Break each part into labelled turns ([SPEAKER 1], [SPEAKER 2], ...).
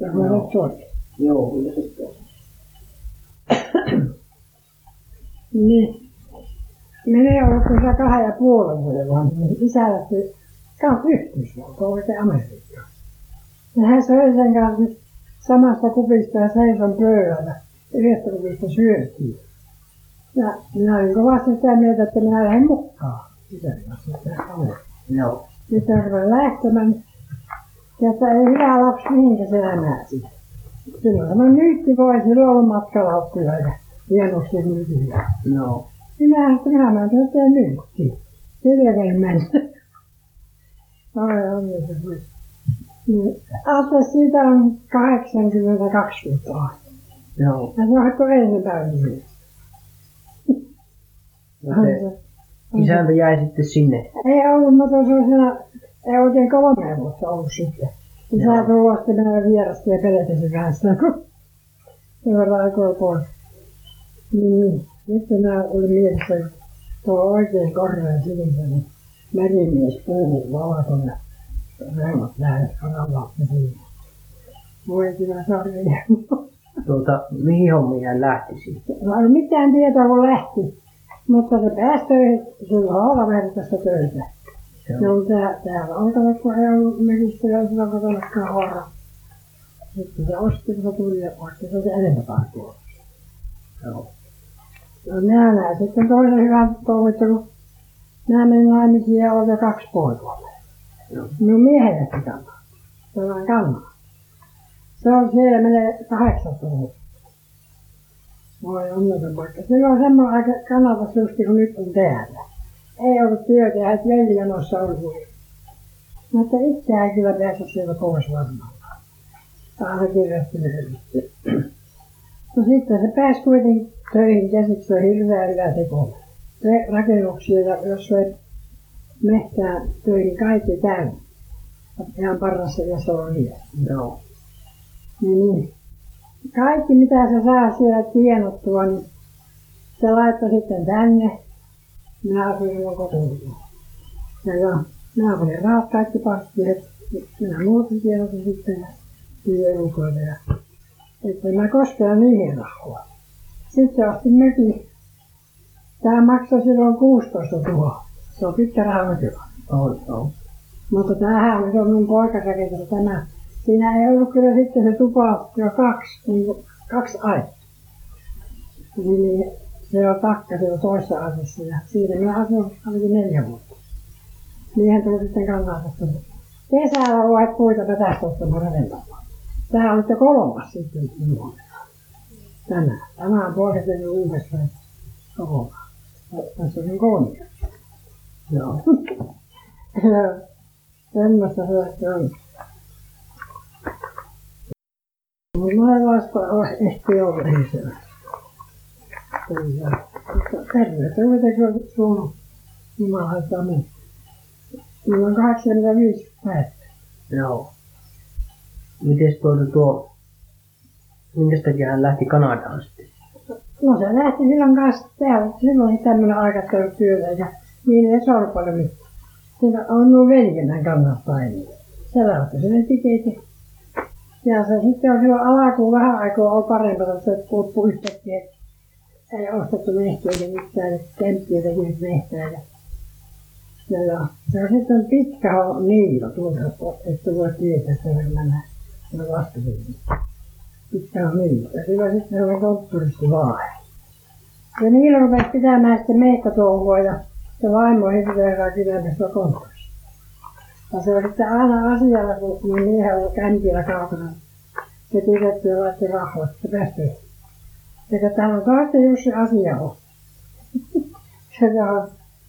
[SPEAKER 1] Ja mä nyt soitin.
[SPEAKER 2] Joo, ja sitten.
[SPEAKER 1] Niin. Minä ei ollut kyllä kahden ja puolen vuoden vanha, niin isä lähti kanssa yhteisvaltoon oikein Amerikkaan. Ja hän söi sen kanssa nyt samasta kupista ja seison pöydällä. Yhdestä kupista syötiin. Ja minä olin kovasti sitä mieltä, että minä lähden mukaan isän kanssa.
[SPEAKER 2] Joo.
[SPEAKER 1] Sitten rupesin lähtemään. Ja että ei hyvä lapsi, mihinkä se lämää sitä. Silloin tämä myytti voi, silloin ollut matkalaukkuja ja hienosti myytiä.
[SPEAKER 2] Joo.
[SPEAKER 1] Minä että minä menen tätä myyttiin. Sillä keinoin mennä. Oi, oi, oi. Niin, Atte siitä on 82 vuotta.
[SPEAKER 2] Joo.
[SPEAKER 1] Ja se on kuin ennen päivänä.
[SPEAKER 2] Ja se isäntä jäi sitten sinne.
[SPEAKER 1] Ei ollut, mutta se on siinä, ei oikein kolme vuotta ollut sitten. Isä ruoasti mennä vierasta ja pelätesi kanssa, kun se verran aikoi pois. Niin, sitten mä olin mielessä, että tuo on oikein silmä, niin merimies puhuu valkoinen. Reunat lähes kanavaa siinä. Voi kyllä sori.
[SPEAKER 2] Tuota, mihin hommiin hän lähti sitten?
[SPEAKER 1] No mitään tietoa kun lähti. Mutta se pääsi töihin, sillä on alavertaista töitä.
[SPEAKER 2] Joo.
[SPEAKER 1] No tää, täällä on kato, kun ei ollut merissä ja sillä on katonakaan horra. Sitten se osti, kun se tuli ja osti se se enemmän tuolla.
[SPEAKER 2] Joo.
[SPEAKER 1] No minä näin sitten toisen hyvän touhutta, kun minä menin naimisiin ja oli kaksi poikaa.
[SPEAKER 2] Joo.
[SPEAKER 1] Minun miehelle se kannaa. Se on kannaa. Se on siellä menee kahdeksan vuotta. Voi onneton paikka. On semmoinen aika kannalta susti kuin nyt on täällä. Ei ollut työtä ja et veljanossa ollut. Mutta itseään kyllä päästä sieltä pois varmaan. Aina kirjoitti lyhyesti. No sitten se pääsi kuitenkin töihin käsiksi, se on hirveän hyvä teko. Se rakennuksia ja jos se mehtää töihin kaikki käy. Ihan parassa ja se on vielä.
[SPEAKER 2] Joo.
[SPEAKER 1] Niin, niin. Kaikki mitä se saa siellä tienottua, niin se laittoi sitten tänne. Minä asuin silloin kotona. Ja, ja minä olin rahat kaikki paskille. Minä muutin tiedot sitten ja siihen ulkoille. Ja, että mä koskaan niihin rahoja. Sitten ostin mökin. Tämä maksoi silloin 16 000. Se on pitkä raha nykyään.
[SPEAKER 2] On, on.
[SPEAKER 1] Mutta tämähän on se on minun poika rakentanut tämä. Siinä ei ollut kyllä sitten se tupa jo kaksi, niin kaksi aittaa. Niin, niin se on takka, se on toisessa asessa ja siinä minä asuin ainakin neljä vuotta. Miehen tuli sitten kantaa, että kesällä voit puita tästä ottamaan rakentamaan. Tämä on jo kolmas sitten minun. Tämä. On poika tehnyt uudestaan kokonaan. Tässä on kolmia.
[SPEAKER 2] Joo.
[SPEAKER 1] Joo. Semmoista se on. Mutta maailmasta on ehkä ollut ei terveyttä kuitenkin on suunut Jumala haittaa mennä. Minulla on 85 päivää.
[SPEAKER 2] Joo. Mites tuota tuo, minkä takia hän lähti Kanadaan sitten?
[SPEAKER 1] No se lähti silloin kanssa täällä. Silloin tämmöinen aika tehnyt työtä ja niin ei se ollut paljon mitään. Siinä on minun veljenä aina. Se lähti sinne tikeitä. Ja se sitten on silloin alkuun vähän aikaa ollut parempaa, että se puuttuu yhtäkkiä. Ei ostettu mehtiä eikä mitään, että temppiä teki nyt mehtää. Ja, ja, ja se on sitten pitkä niilo tuolta, että voi tietää, että se on nämä no vastaviin. Pitkä on niilo. Ja sillä sitten se on konttoristi vaan. Ja niillä rupesi pitämään sitten mehtätouhua ja se vaimo hirveän aikaa pitämässä konttorissa. Ja se oli sitten aina asialla, kun mun miehen oli kämpillä kaukana. Se ja laittoi että se pääsi töihin. Eikä täällä on taas se asia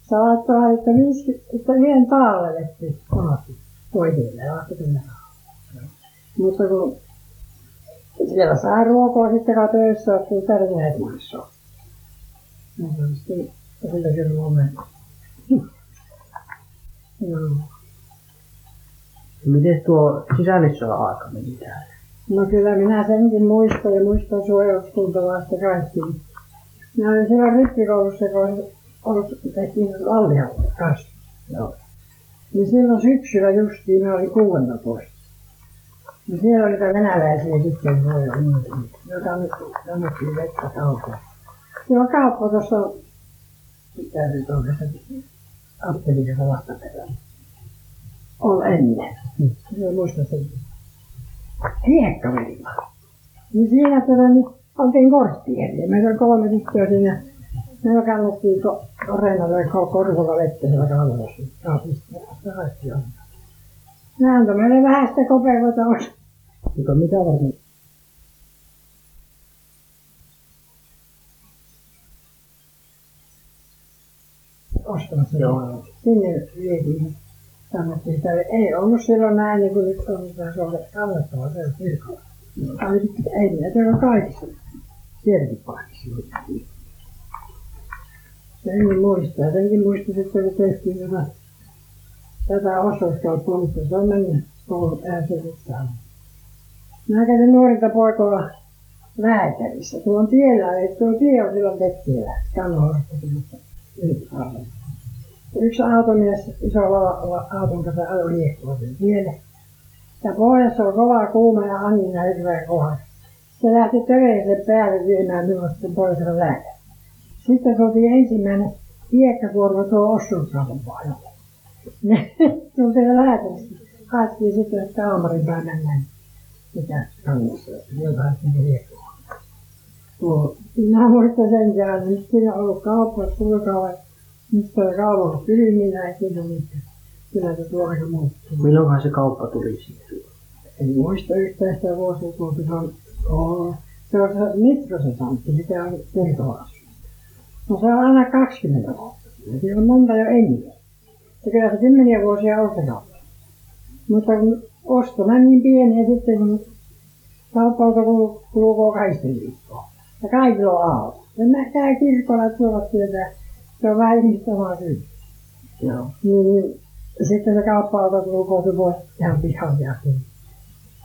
[SPEAKER 1] se on, laittoi, että, viisi, että yhden taalle vetti kovasti toisille ja. Mutta kun siellä saa ruokaa sitten töissä, että ei tarvitse näitä. No, se on sitten sillä kyllä momentti. Joo.
[SPEAKER 2] Miten tuo sisällissodan aika meni täällä?
[SPEAKER 1] No kyllä minä senkin muistan ja muistan suojeluskuntalaista kaikki. Minä olin siellä rippikoulussa, kun ollut, tehtiin Lallia kanssa.
[SPEAKER 2] Joo.
[SPEAKER 1] Niin silloin syksyllä justiin, minä olin 16. No siellä oli venäläisiä sitten, olla muuta, joka nyt annettiin vettä kaukaa. Siellä on kauppa tuossa, mitä nyt on tässä Aptelikassa vastaperällä. Oli ennen. Mä muistan sen. Hiekkavelilla. Niin siinä tota, niin oltiin korttieri. Meillä oli kolme tyttöä siinä. Me kannettiin ko- Reinalle korvolla vettä siellä kallossa. Kaapista. Kaikki on. Ne antoi meille vähän sitä kopeikota osa.
[SPEAKER 2] Mutta mitä varten?
[SPEAKER 1] ostamassa.
[SPEAKER 2] Joo.
[SPEAKER 1] Sinne vietiin. Kannettiin sitä. Ei ollut silloin näin niin kuin nyt on. Se oli kannattava. Se kirkolla. Tämä oli sitten, ei minä tiedä kaikissa. Sielläkin paikassa. Senkin muistaa. Senkin muistaa sitten, kun tehtiin tätä, tätä osuuskauppaa, mutta se on mennyt koulun äänsä Mä kävin nuorilta poikoilla lääkärissä. Tuon tiellä, että tuo tie on silloin tekkiellä. Kannohorsta Yksi automies isolla auton kanssa ajoi liekkoa sen tielle. Ja pohjassa on kova kuuma ja Annina hirveän kova. Se lähti töreisen päälle viemään minua sitten poisella lääkäri. Sitten tultiin ensimmäinen hiekkakuorma tuo osuusrauhan pohjalle. Tultiin lääkäristä. Haettiin sitten, että kaamarin päin mennään. Mitä kannassa, jotain sinne hiekkoa. Tuo, minä muistan sen jälkeen, nyt siinä on ollut kauppa, sulkaavat. Nyt se on kaupassa kylmillä, ei siinä ole mitään. Kyllä se tuo aika muuttuu.
[SPEAKER 2] Milloinhan se kauppa tuli sitten?
[SPEAKER 1] En muista yhtään sitä vuosilukua, kun se on, oh, se on se Mitrosen Santti, mikä on Terkolassa. No se on aina 20 vuotta. Siinä on monta jo ennen. Ja kyllä se kymmeniä vuosia on se kauppa. Mutta kun osto meni niin pieni ja sitten kun kauppalta kulkee kahdesti viikkoa. Ja kaikilla on auto. Ja mä käyn kirkolla tuolla sieltä. Se on vähän ihmistä omaa syy.
[SPEAKER 2] Joo.
[SPEAKER 1] Niin, sitten se kauppa-auto se voi ihan pihalle ja niin.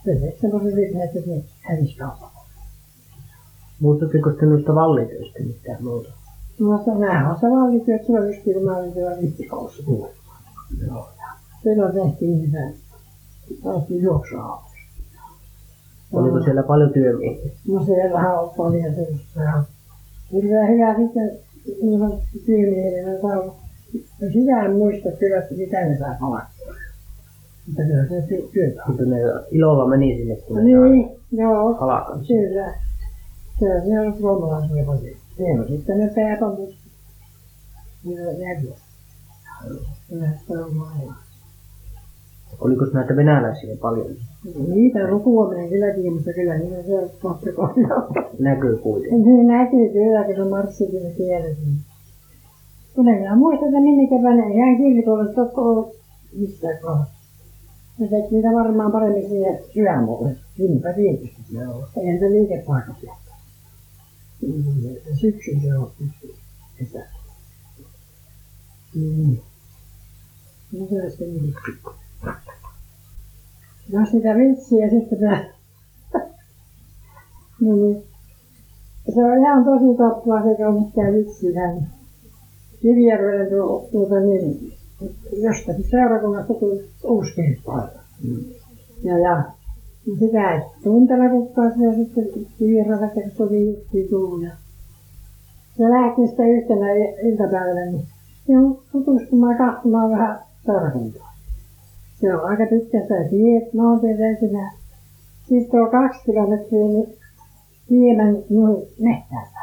[SPEAKER 1] Se teki semmoisen ryhmän, että se hävisi kaupan.
[SPEAKER 2] Muistatteko te noista vallitöistä mitään muuta?
[SPEAKER 1] No se näin on se vallityö, se on just siellä rippikoulussa kuulemma. Joo. Silloin tehtiin niitä, taas juoksuautossa.
[SPEAKER 2] Oliko siellä paljon työmiehiä?
[SPEAKER 1] No siellähän on paljon semmoista. Hirveän hyvä sitten, ilman työmiehiä saa. No sitä en muista kyllä, että mitä ne saa palkkaa. Mutta kyllä se ty- työtä.
[SPEAKER 2] Mutta ne ilolla meni sinne, kun
[SPEAKER 1] Niin, joo.
[SPEAKER 2] sai palkan.
[SPEAKER 1] Kyllä. Siellä on suomalaisia paljon. Siellä on sitten ne nyt. Siellä järjessä. Kyllä se on maailma.
[SPEAKER 2] Oliko näitä venäläisiä paljon?
[SPEAKER 1] Niitä lukua minä kyllä tiedän, mutta kyllä niitä siellä kohta kohdalla.
[SPEAKER 2] Näkyy kuitenkin.
[SPEAKER 1] Niin näkyy kyllä, kun se marssikin tiedettiin. Kun en minä muista, että minne päin ei hän kirkolle tokko ollut missään kohdassa. Ne teki niitä varmaan paremmin siihen sydämolle. Sinnepä tietysti.
[SPEAKER 2] Joo.
[SPEAKER 1] Eihän se liikepaikassa jättä. Syksyn se on. Kesä. Niin. Mitä se niin? Jos sitä vitsiä sitten tää. niin. Se on ihan tosi toppaa se, on mikään vitsiä. Kivijärvelle tuo, tuota niin, jostakin seurakunnasta tuli uusi kirkkoaika.
[SPEAKER 2] Mm.
[SPEAKER 1] Ja, ja sitä ei tuntella kukaan siellä sitten Kivirrata, kun tuli justiin tullut. Ja se lähti sitten yhtenä iltapäivänä, niin joo, tutustumaan katsomaan vähän seurakuntaa. Se on aika pitkä sitä tiet, maantien ensinnä. Sitten on kaksi kilometriä, niin viemän noin mehtäällä.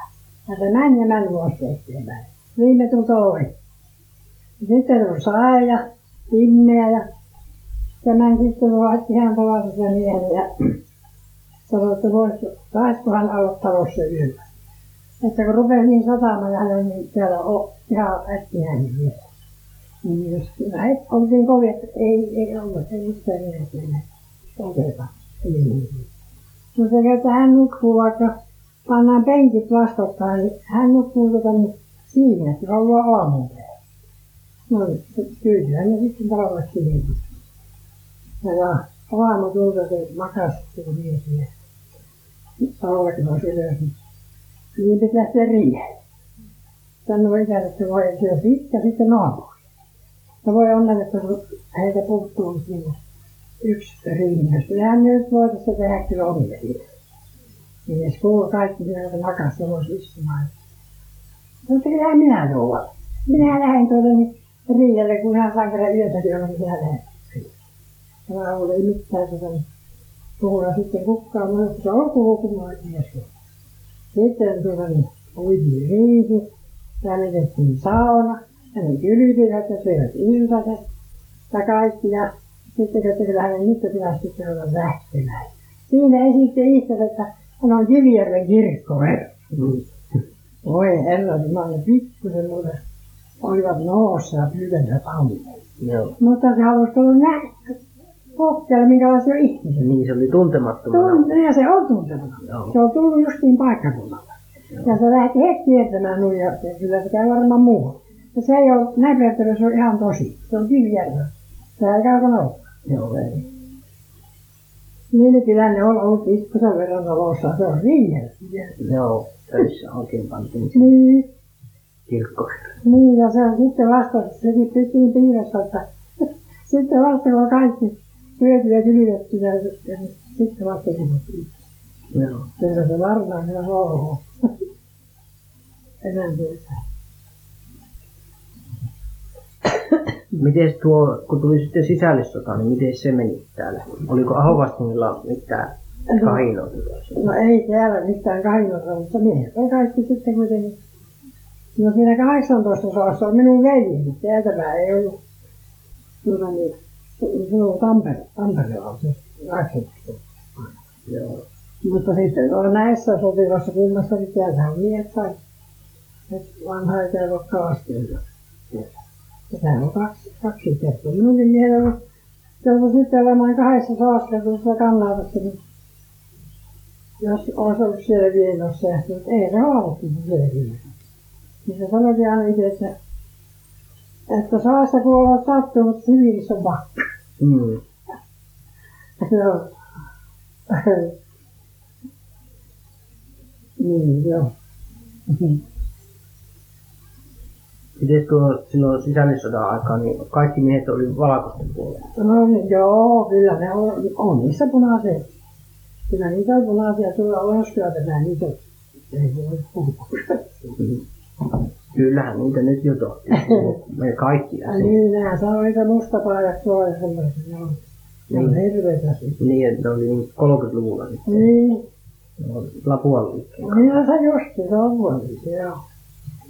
[SPEAKER 1] Ja se meni ja meni vuosi eteenpäin. Viime tuli toi. Sitten on saa ja pimeä ja tämän sitten vaihti ihan tavallisen miehen ja sanoi, että vois, saisikohan olla talossa yöllä. Että kun rupesi niin satamaan ja hän niin siellä on ihan äkkiä niin vielä. Niin jos näin oltiin kovin, että ei, ei ollut, nimessä enää oteta. Niin. No se, että hän nukkuu vaikka pannaan penkit vastakkain, niin hän nukkuu tota niin siinä, että kauan aamun päällä. No tyytyhän ne sitten tavallaan siihen. Ja, aamu tulta se makasi kun mies ja talvekin on ylös. Niin piti lähteä riiheen. Sanoi ikänsä, että voi se on pitkä sitten naapuri. No voi onnea, että heitä puuttuu sinne yksi ringas. Kyllähän me nyt voitaisiin tehdä kyllä omille Niin jos kuuluu kaikki vielä lakassa voisi istumaan. Mutta kyllähän minä tuolla. Minä lähden tuota niin Riialle, kun hän saan kerran olla, niin minä lähden. Ja mä ei mitään tuota niin puhulla sitten kukkaan, mutta se on kulkumaan mies. Sitten tuota niin uitiin riihi, lämmitettiin sauna, ja ne kylpivät ja syövät iltaset ja kaikki. Ja sitten että kyllä hänen nyt pitäisi sitten olla lähtemään. Siinä esitti itse, että hän on Kivijärven kirkkoherra. Mm. Voi herra, niin mä olen pikkusen muuten olivat noossa ja pyytäneet ammeen.
[SPEAKER 2] Joo.
[SPEAKER 1] Mutta se halusi tulla nähdä kokeilla, minkälaisia ihmisiä.
[SPEAKER 2] Niin, se oli tuntemattomana.
[SPEAKER 1] Tunne, ja se on tuntematon.
[SPEAKER 2] Joo.
[SPEAKER 1] Se on tullut justiin paikkakunnalle. Ja se lähti heti kiertämään nuija, ja kyllä se käy varmaan muualla. Ja se ei ole, näpertely, se on ihan tosi. Se on Kivijärvellä. Se ei kaukana ole.
[SPEAKER 2] Joo, ei.
[SPEAKER 1] Niin kyllä ne on ollut pikkusen verran talossa. Se on riihellä.
[SPEAKER 2] Joo, töissä oikein pantiin se
[SPEAKER 1] Niin,
[SPEAKER 2] kirkkoherra.
[SPEAKER 1] niin, ja se on sitten vasta, sekin pittiin piilossa, että sitten vasta kun on kaikki syöty ja kylvetty, ja, ja sitten vasta kylvettiin.
[SPEAKER 2] Joo.
[SPEAKER 1] Kyllä se varmaan kyllä holhoo. Enää tietää.
[SPEAKER 2] Miten tuo, kun tuli sitten sisällissota, niin miten se meni täällä? Oliko Ahovastingilla mitään kahinoita?
[SPEAKER 1] No ei täällä mitään kainota, mutta miehet on kaikki sitten kuitenkin. No siinä 18 sodassa on minun veljeni, täältä päin ei ollut. Tuota niin, se on Tampere, Tampereella on se rakennettu.
[SPEAKER 2] Joo.
[SPEAKER 1] Mutta sitten tuolla näissä sotilassa kummassakin täältä on miehet kaikki. Et vanha ja täällä täällä on kaksi, kaksi kertaa. Minunkin mieheni on joutui sitten olemaan kahdessa sodassa tuossa Kannatassa, niin jos olisi ollut siellä Viinossa että ei se halunnut siellä Viinossa. Niin se sanoi aina itse, että, että saassa kun olet sattunut, mutta siviilissä on pakka.
[SPEAKER 2] Mm.
[SPEAKER 1] Joo. niin, joo.
[SPEAKER 2] Miten tuo silloin sisällissodan aikaan, niin kaikki miehet oli valkoisten puolella.
[SPEAKER 1] No niin, joo, kyllä ne on, on niissä punaisia. Kyllä niitä on punaisia tuolla Ojaskylältä niitä on. Ei voi puhua.
[SPEAKER 2] Kyllähän niitä nyt jo tohti. Me kaikki
[SPEAKER 1] Ja
[SPEAKER 2] ja
[SPEAKER 1] niin, nämä saa niitä mustapaidat tuolla ja semmoisia. Ne on, ne on hirveitä siitä.
[SPEAKER 2] Niin, että ne oli niin 30-luvulla sitten.
[SPEAKER 1] Niin,
[SPEAKER 2] Lapuan liikkeen.
[SPEAKER 1] niin se justi, se on vuosi, joo.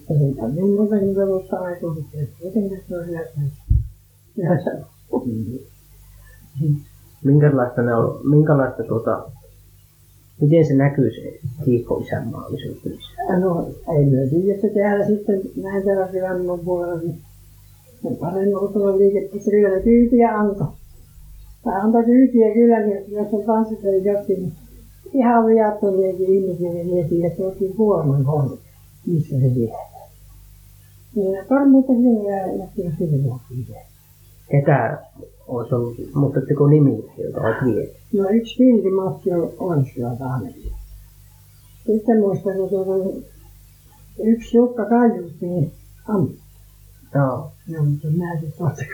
[SPEAKER 1] Ja siitä on niin aikaa, mutta ei tietenkään se on hyvä. Se
[SPEAKER 2] Minkälaista ne on, minkälaista tuota, miten se näkyy se kiihko isänmaallisuus niissä?
[SPEAKER 1] No, ei me tiedä, että täällä sitten näin täällä sydämen puolella, niin on paremmin ollut tuolla liikettä, kyllä ne kyytiä antoi. Tai antoi kyytiä kyllä, niin jos on tanssittanut jokin, niin ihan viattomiakin ihmisiä, niin mietin, että oltiin kuorman hommi, missä se viedään. Niin ne tormuittakin ja sinne vuoksiin.
[SPEAKER 2] Ketä olisi ollut, muistatteko nimiä, joita olet viety?
[SPEAKER 1] No yksi Kilti Matti on Oiskila Tahneli. Sitten muistan, kun tuota, yksi Jukka Kaijuutti, niin ampui.
[SPEAKER 2] Joo.
[SPEAKER 1] No, mutta mä en vasta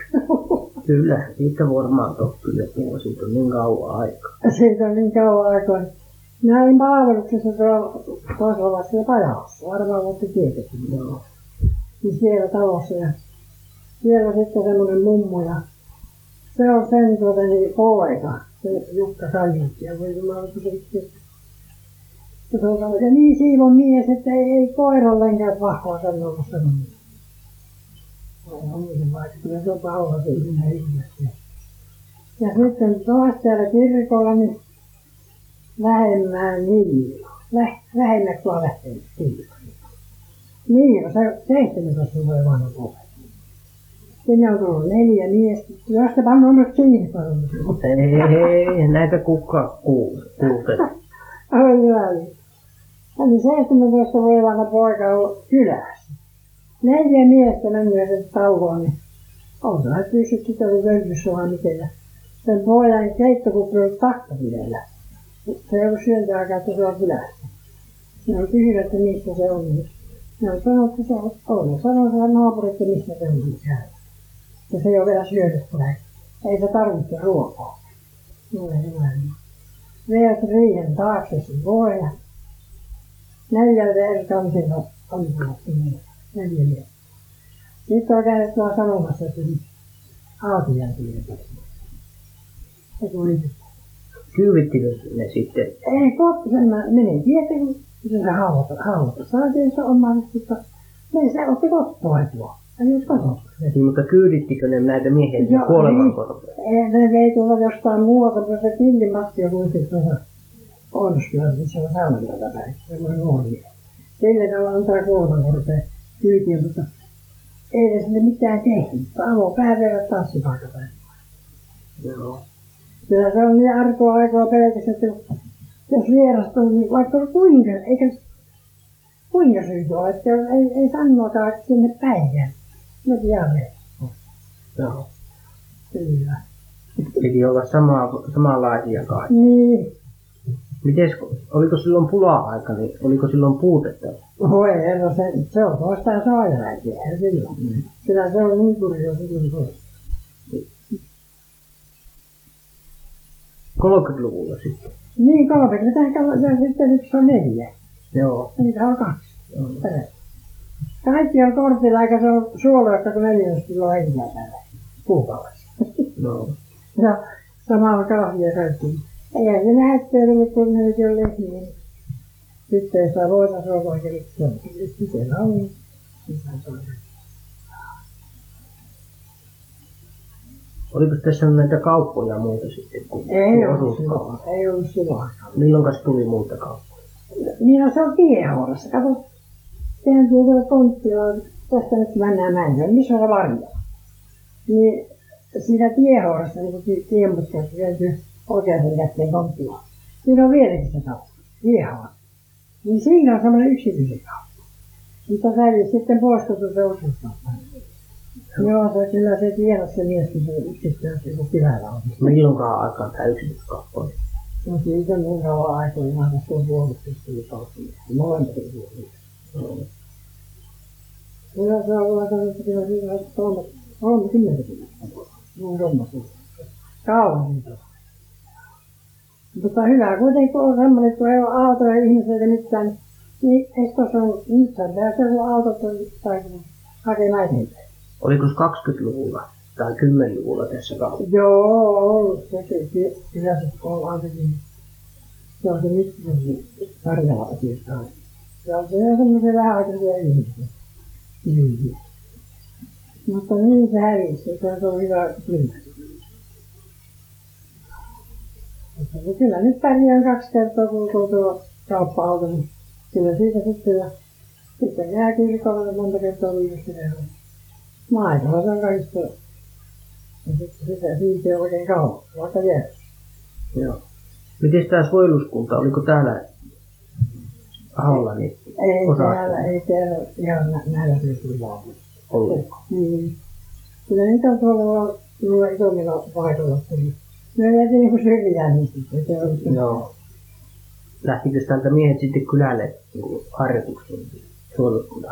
[SPEAKER 2] Kyllä, siitä varmaan tottui jo puhua, siitä on niin kauan aikaa.
[SPEAKER 1] Siitä on niin kauan aikaa. Minä olin palveluksessa tuolla toisella vastalla pajassa, varmaan voitte tietenkin.
[SPEAKER 2] Joo.
[SPEAKER 1] Niin siellä talossa ja siellä sitten semmoinen mummo ja se on sen tuota niin poika, se Jukka Kaijutti ja voi jumala kun se. Ja niin siivon mies, että ei, ei koirallenkään vahvaa sanoa vaikka, kyllä se on pauha se ihminen ihmistä. Ja sitten taas täällä kirkolla, niin lähemmään Niilo. Läh, lähemmäksi vaan lähtee Niilo. Niilo, se 17 vuoden vanha poika. Sinne on tullut neljä miestä. Jos se pannut nyt siihen paljon.
[SPEAKER 2] Ei, näitä kuka kuule.
[SPEAKER 1] Aivan hyvä. Oli 17 vuoden vanha poika ollut kylässä. Neljä miestä mennyt sen taukoon, niin on se pysyt sitä oli völkyssä vai miten. Sen pojan keittokuppi oli takkapidellä. Se ei ollut sieltä aikaa, että se on kylässä. Ne on kysynyt, että mistä se on. Ne on sanonut, että se on ollut. Sanoi se naapuri, että mistä se on käynyt. Ja se ei ole vielä syönyt kun Ei se tarvitse ruokaa. Mulle hyvä. Veät riihen taakse sen vuoja. Neljältä eri kansilla ampulasti niin. Neljä miestä. Sitten on käynyt tuolla sanomassa sen Aasian tiedä. Se tuli.
[SPEAKER 2] Kyydittikö ne sitten?
[SPEAKER 1] Ei kohta sen mä menin tietä, kun se haavata, haavata saatiin se omaan, mutta me se otti kottoa tuo. Ei jos kotota.
[SPEAKER 2] Niin, mutta kyydittikö ne näitä miehiä
[SPEAKER 1] Joo, niin.
[SPEAKER 2] korpeen?
[SPEAKER 1] Ei, ne vei tuolla jostain muualta, mutta se Tilli Matti on kuitenkin tuossa Onskilla, missä on tätä päin. Se voi nuori. Sille ne antaa kuolemankorpeen kyytiä, mutta ei ne sinne mitään tehnyt. Avo pääveivät tanssipaikapäin.
[SPEAKER 2] Joo.
[SPEAKER 1] Kyllä se on niin arkoa aikaa pelkästään, että jos vierasta on, niin vaikka kuinka, eikä kuinka syytä ole, että ei, ei sanotaan sinne päivään. No jälleen.
[SPEAKER 2] Joo.
[SPEAKER 1] Kyllä.
[SPEAKER 2] Piti olla sama, samanlaisia kaikki.
[SPEAKER 1] Niin.
[SPEAKER 2] Mites, oliko silloin pula-aika, niin oliko silloin puutetta?
[SPEAKER 1] Voi herra, se, se on toista saajaväkiä silloin.
[SPEAKER 2] Mm.
[SPEAKER 1] Kyllä se on niin kurjo silloin pois.
[SPEAKER 2] 30-luvulla sitten.
[SPEAKER 1] Niin, 30 ja sitten yksi on neljä.
[SPEAKER 2] Joo.
[SPEAKER 1] Niitä on kaksi.
[SPEAKER 2] Joo.
[SPEAKER 1] Kaikki on kortilla, eikä se on suoloista kuin 400 kiloa henkeä täällä kuukaudessa.
[SPEAKER 2] No.
[SPEAKER 1] Ja samalla kahvia kaikki. Eihän se näyttely, kun ne on lehmiä. Sitten ei saa voita suolaa, eikä mitään. Sitten on. Mitä se on?
[SPEAKER 2] Oliko tässä näitä kauppoja muuta sitten? Kuin
[SPEAKER 1] Ei
[SPEAKER 2] kuin
[SPEAKER 1] ollut silloin. Ei ollut silloin.
[SPEAKER 2] Milloinkas tuli muuta kauppoja?
[SPEAKER 1] Niin no, se on tiehoudassa. Kato, sehän tuolla konttilla on, tästä nyt mennään Mäntyyn. Missä on se varjo? Niin siinä tiehoudassa, niin kun tienmutkassa kääntyy oikeaan kätteen konttilla. Siinä on vieläkin se kauppa, tiehoudassa. Niin siinä on semmoinen yksityinen kauppa. Mutta se hävisi sitten pois, kun se osuuskauppa. Joo, se kyllä se tiedät se mies, kun se yksityinen joku kylällä on.
[SPEAKER 2] Milloinkaan aikaan tämä yksityiskauppa oli?
[SPEAKER 1] No siitä niin kauan aikoinaan, että se on puolustustyö kauppa. Molemmat on puolustus. Kyllä se on ollut aika kyllä siinä on kolme, kolmekymmentä vuotta. Noin romma Kauan siitä on. Mutta hyvä kuitenkin, kun on semmoinen, kun ei ole autoja ja ei mitään, niin eikö tuossa nyt on tässä on autot tai hakemaan eteenpäin.
[SPEAKER 2] Oliko 20-luvulla tai 10-luvulla tässä kauppa?
[SPEAKER 1] Joo, ollut sekin. Ky- Kyllä se on ainakin. Se on se Mikkosen Karjala asiasta. Se on se on semmoisia vähäaikaisia ihmisiä. Niin. Mutta niin se hävisi, se on hyvä kyllä. Mutta se kyllä nyt pärjään kaksi kertaa, kun tuo kauppa-auto, niin kyllä siitä sitten ja sitten jää kirkolle monta kertaa käydä. Maitoa se kaikista ja sitten sitä siitä ei oikein kauan, vaikka jää.
[SPEAKER 2] Joo. Miten tämä suojeluskunta, oliko täällä Aholla niin
[SPEAKER 1] Ei
[SPEAKER 2] Osa-
[SPEAKER 1] täällä, ei täällä ihan nä- näillä syytyillä
[SPEAKER 2] ollut?
[SPEAKER 1] Niin. Kyllä niitä on tuolla tuolla isommilla paikoilla. Niin. Ne jäti niinku syrjään niistä, että se on
[SPEAKER 2] Joo. Lähtikö täältä miehet sitten kylälle niin harjoituksiin? Suojeluskunta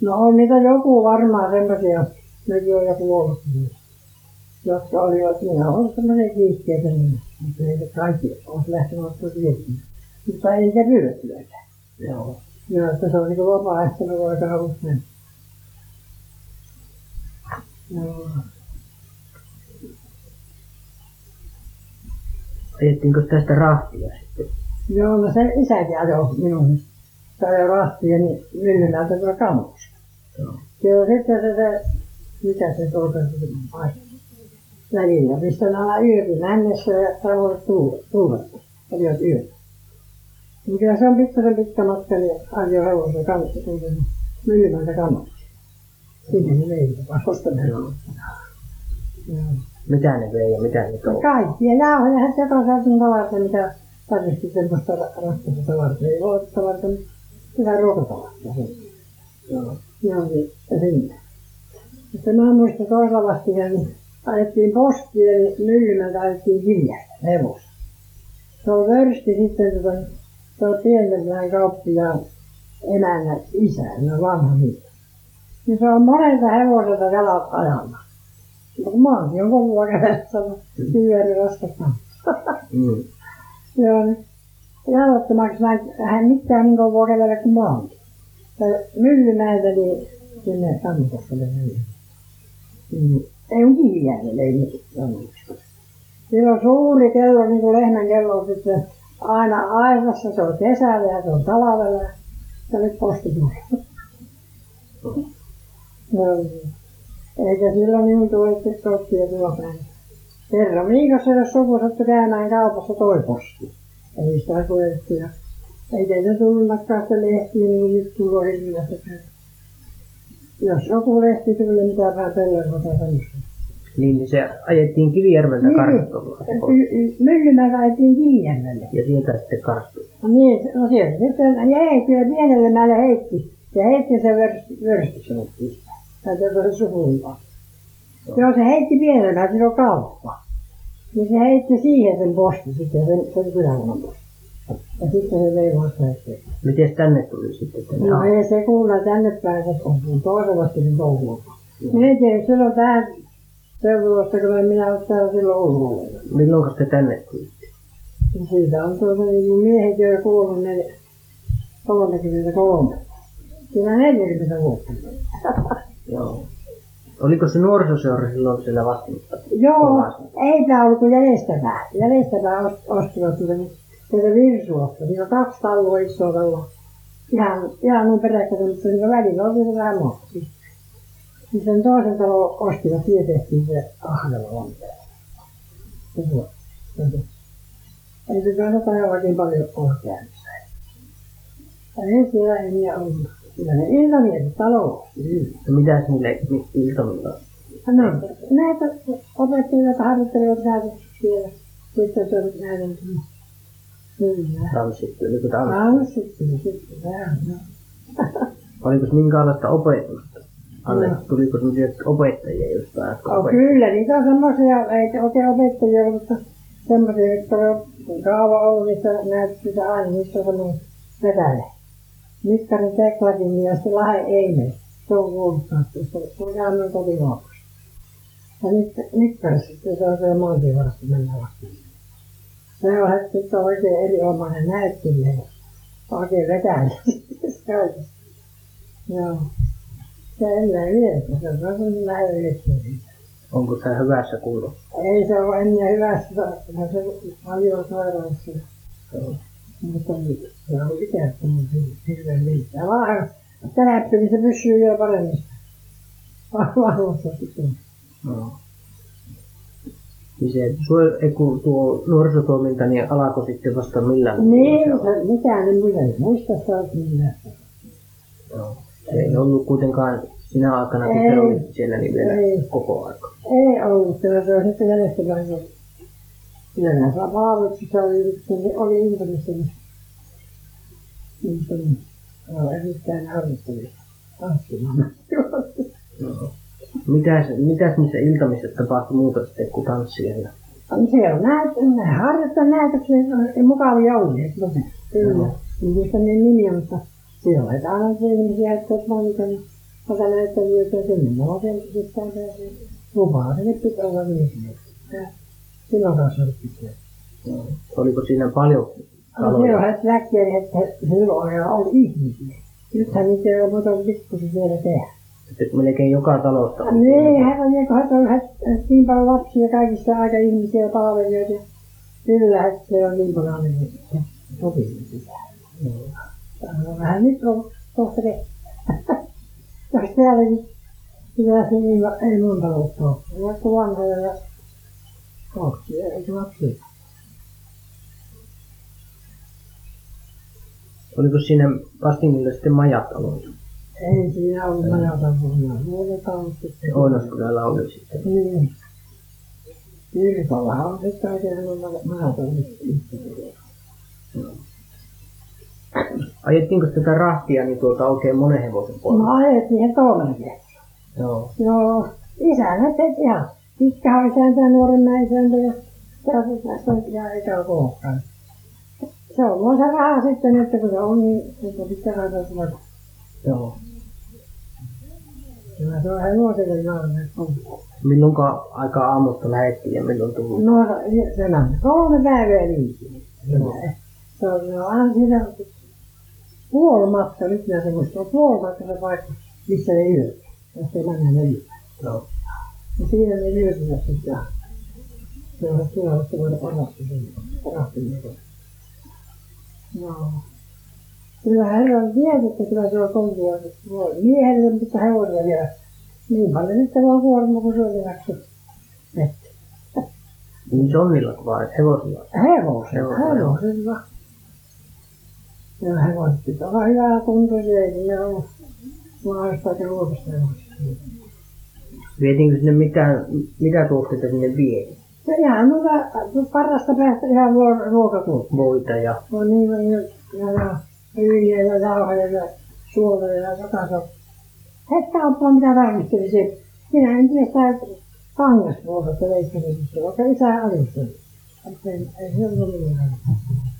[SPEAKER 1] No on niitä joku varmaan semmoisia, nekin on joku ollut, niin, jotka olivat, minä olen semmoinen kiihkeitä, niin, mutta ei ne kaikki olisi lähtenyt viestiä. Mutta ei niitä pyydettyäkään.
[SPEAKER 2] Joo.
[SPEAKER 1] Joo, että se on niin vapaaehtoinen voi aika usein. Joo.
[SPEAKER 2] Ajettiinko tästä rahtia sitten?
[SPEAKER 1] Joo, no se isäkin ajoi minun. Se ajoi rahtia niin myllylältä tuolla kammussa.
[SPEAKER 2] Joo.
[SPEAKER 1] Joo, sitten se, se mikä se tuolta ai, välillä, mistä ne aina yökin mennessä ja tavoin tuulet, olivat yöt. Niin kyllä se on pikkasen pitkä matka, niin ajoi hevosen kanssa tuolta niin myllymältä kammussa. Sinne ne vei vastainen.
[SPEAKER 2] Joo.
[SPEAKER 1] Joo.
[SPEAKER 2] Mitä ne vei ja mitä ne toi?
[SPEAKER 1] Kaikkia jauhoja, se joka saatiin tavarta, mitä tarvitsi semmoista ra- raskasta tavarta. Ei voi tavarta, mutta hyvä ruokatavarta.
[SPEAKER 2] Joo.
[SPEAKER 1] Joo, niin sinne. Mutta mä muistan toisella vastikään, niin ajettiin postia, niin myllymältä ajettiin kirjasta, hevos. Se on vörsti sitten, tota, se on pienten vähän kauppiaan emännä isä, ne on vanha mies. Niin se on monelta hevoselta jalat ajalla. Mutta maantie on kovaa kävellä, sanoi Kivijärvi raskasta.
[SPEAKER 2] Mm.
[SPEAKER 1] Joo, niin jalottomaksi mä hän mitään niin kovaa kävellä kuin maantie. Ja Myllymäeltä niin sinne Tammikoskelle mylly. Niin, ei on Kivijärvelle, ei mitään. Sillä on suuri kello, niin kuin lehmän kello on sitten aina aivassa, se on kesällä ja se on talvella. Ja nyt posti tulee. Joo. Eikä silloin niin tule sottia tuolla päin. Kerran viikossa, jos suku sattui käymään kaupassa toi posti. Ei sitä ja ei teitä tullutkaan sitä lehtiä niin kuin nyt tulee hirveästi. Jos joku lehti niin mitä vähän pellerota semmoista.
[SPEAKER 2] Niin, niin se ajettiin Kivijärveltä
[SPEAKER 1] Niin.
[SPEAKER 2] Karstolla.
[SPEAKER 1] Myllymäärä ajettiin Kivijärvelle.
[SPEAKER 2] Ja sieltä sitten Karstolla.
[SPEAKER 1] No niin, no sieltä sitten jäi kyllä pienelle mäelle heitti. Ja heitti sen vörsti, sanottiin sitä. Tai se sukunpa. Joo, se heitti pienelle mäelle, sillä on kauppa. Niin se heitti siihen sen posti sitten, sen, sen kyläkunnan posti. Ja sitten se vei vasta eteenpäin.
[SPEAKER 2] Miten tänne tuli sitten tänne?
[SPEAKER 1] No ei se kuulla tänne se kun toisevasti sen touhua. Minä en tiedä, silloin tähän seuraavasta, kun minä olen täällä silloin ollut.
[SPEAKER 2] Milloin te tänne tulitte?
[SPEAKER 1] Ja siitä on tuota niin kuin miehet jo kuullut ne 33. Siinä 40 vuotta.
[SPEAKER 2] Joo. Oliko se nuorisoseura silloin siellä vastuussa?
[SPEAKER 1] Joo,
[SPEAKER 2] Kovasti.
[SPEAKER 1] eipä ollut kuin. Jäljestäpää ost- ostivat tuota sieltä Virsuosta. Siinä on kaksi taloa isoa taloa. Ihan, ihan noin peräkkäin, mutta siinä välillä oli se vähän muokki. Niin sen toisen talon ostivat, siihen tehtiin se ahdella on. Ei se kyllä jotain oikein paljon ole käynnissä. Ja ei siellä enää ollut. Kyllä ne iltamiehet talo osti.
[SPEAKER 2] No mitäs niille mi- iltamilla?
[SPEAKER 1] No, näitä opettajat harjoittelivat näitä siellä. Sitten se oli näitä Kyllä.
[SPEAKER 2] Tanssittu, oliko tanssi?
[SPEAKER 1] Tanssittiin sitten vähän.
[SPEAKER 2] Oliko minkäänlaista opetusta? Anne,
[SPEAKER 1] No.
[SPEAKER 2] tuliko semmoisia opettajia jostain?
[SPEAKER 1] No,
[SPEAKER 2] opet-
[SPEAKER 1] kyllä, niitä on semmoisia, ei te oikein opettajia, mutta semmoisia, jotka on kaava ollut, niistä näytti sitä aina, niistä on semmoinen vetäjä. Mikkarin Teklakin ja sitten Lahe Eime. Se on kuullut kanssa, se on noin kotimaassa. Ja nyt Mikkarissa sitten se on se maantievarasta mennä vasta. Se on sitten oikein erinomainen näyttelijä. Oikein vetäjä. Joo. Se elää vielä, se on sellainen lähellä yhdeksänkymmentä.
[SPEAKER 2] Onko se hyvässä kunnossa?
[SPEAKER 1] Ei se ole ennen hyvässä, kyllä se paljon sairauksia. Mutta niin, se on ikääntynyt hirveän liikaa. Vaan tänäppi, niin se pysyy vielä paremmin. Vahvassa sitten.
[SPEAKER 2] No. Niin se suo- kun tuo nuorisotoiminta niin alkoi sitten vasta millään
[SPEAKER 1] Niin, mitään en muista, en muista sitä.
[SPEAKER 2] Joo. Se ei ollut kuitenkaan sinä aikana, kun
[SPEAKER 1] Ei.
[SPEAKER 2] te olitte siellä, niin vielä
[SPEAKER 1] Ei.
[SPEAKER 2] koko aika.
[SPEAKER 1] Ei ollut, kyllä se on sitten jäljestäpäin. kun Kyllä saa palveluksessa oli yksi, se oli. Niin, niin, joo, erittäin harjoittelija. Tanssimaan.
[SPEAKER 2] Joo. Mitäs, mitäs niissä iltamissa tapahtui muuta sitten kuin tanssia? Ja...
[SPEAKER 1] No se on näyt, ne harjoittaa näytöksiä, mukavia että tosi. Kyllä. Muista niin nimiä, mutta siellä oli aina se ihmisiä, jotka ovat niitä, niin osa näyttäviä, ja sinne ne on sieltä sitten pääsee. Lupaa sinne pitää olla viisi. Silloin kanssa oli pitää.
[SPEAKER 2] Oliko siinä paljon
[SPEAKER 1] No
[SPEAKER 2] taloja?
[SPEAKER 1] se on väkkiä, niin että silloin oli ihmisiä. Nythän niitä ei ole muuta pikkusen vielä tehdä.
[SPEAKER 2] Että melkein joka talosta oli.
[SPEAKER 1] Niin, hän on niin on hän- niin paljon lapsia kaikista aika ihmisiä ja palvelijoita. Kyllä, että se on niin paljon niin se sopii sitä.
[SPEAKER 2] Joo.
[SPEAKER 1] On vähän nyt on kohta. Jos täälläkin pitäisi niin ei monta vuotta ole. Vaikka vanhoja ja kaksi, eikä lapsia.
[SPEAKER 2] Oliko siinä vastingilla sitten majataloja?
[SPEAKER 1] Ei siinä ollut majata vuonna. Muuta on sitten.
[SPEAKER 2] Oinoskylällä oli sitten.
[SPEAKER 1] Niin. Kirkollahan on sitten oikein majata
[SPEAKER 2] Ajettiinko tätä rahtia niin tuota oikein monen hevosen puolella?
[SPEAKER 1] No ajettiin he toimeen.
[SPEAKER 2] Joo.
[SPEAKER 1] Joo, isännät teki ihan. Pitkä oli isäntä ja nuoremman isäntä ja tästä tästä ja eikä kookaan. Se on se raha sitten, että kun se on niin, että pitää tulla.
[SPEAKER 2] Joo.
[SPEAKER 1] Kyllä se on hevoselle nainen pumppu.
[SPEAKER 2] Milloinka aika aamusta lähettiin ja milloin tuli?
[SPEAKER 1] No se on kolme päivää viisi. Se on, se on aina siinä puolimatka, nyt minä se muistan, puolimatka se paikka, missä ne yöt. Jos ei mennä ne yöt.
[SPEAKER 2] Joo.
[SPEAKER 1] Ja siinä ne yötyvät sitten. ja Se on silloin, että voi orasti sinne. Niin No. Kyllä herran tiesi, että kyllä se on kontia. Miehelle, mutta hevoselle vielä. Niin paljon sitten vaan kuorma, kun se oli läksy. Vettä.
[SPEAKER 2] Niin sonnilla vai hevosilla?
[SPEAKER 1] Hevosella.
[SPEAKER 2] hevosella.
[SPEAKER 1] Ja hevoset pitää olla hyvää kuntoisia, ei siinä ole maasta eikä ruokasta hevosia.
[SPEAKER 2] Vietiinkö sinne mitään, mitä tuotteita sinne vie?
[SPEAKER 1] Ja ihan noita parasta päästä ihan ruo- ruokatuotteita.
[SPEAKER 2] Voita ja
[SPEAKER 1] On niin ja, ja, ja ryyniä ja jauhoja ja suolia ja joka se on. Hetkä ampua mitä tarvitseli se. Minä en tiedä sitä kangasvuorosta leikkarisista, vaikka isä alisteli. Että ei, se ollut mitään.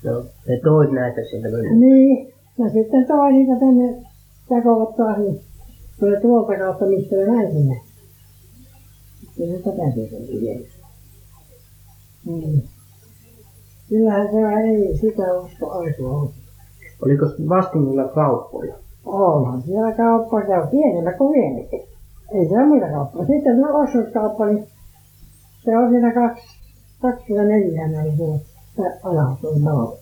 [SPEAKER 2] no, ne toit näitä sieltä myllystä.
[SPEAKER 1] Niin, ja sitten toi niitä tänne jakovat taas, niin tulee tuolta kautta, mistä ne näin sinne. Sitten ne tätä sen vielä. Niin. Kyllähän se ei sitä usko aikoa ollut.
[SPEAKER 2] Oliko vastingilla kauppoja?
[SPEAKER 1] Onhan siellä kauppa, se on pienemmä kuin pienikin. Ei siellä muita kauppoja. Sitten se osuuskauppa, niin se on siinä kaksi, 24 näin se ajautuu talo.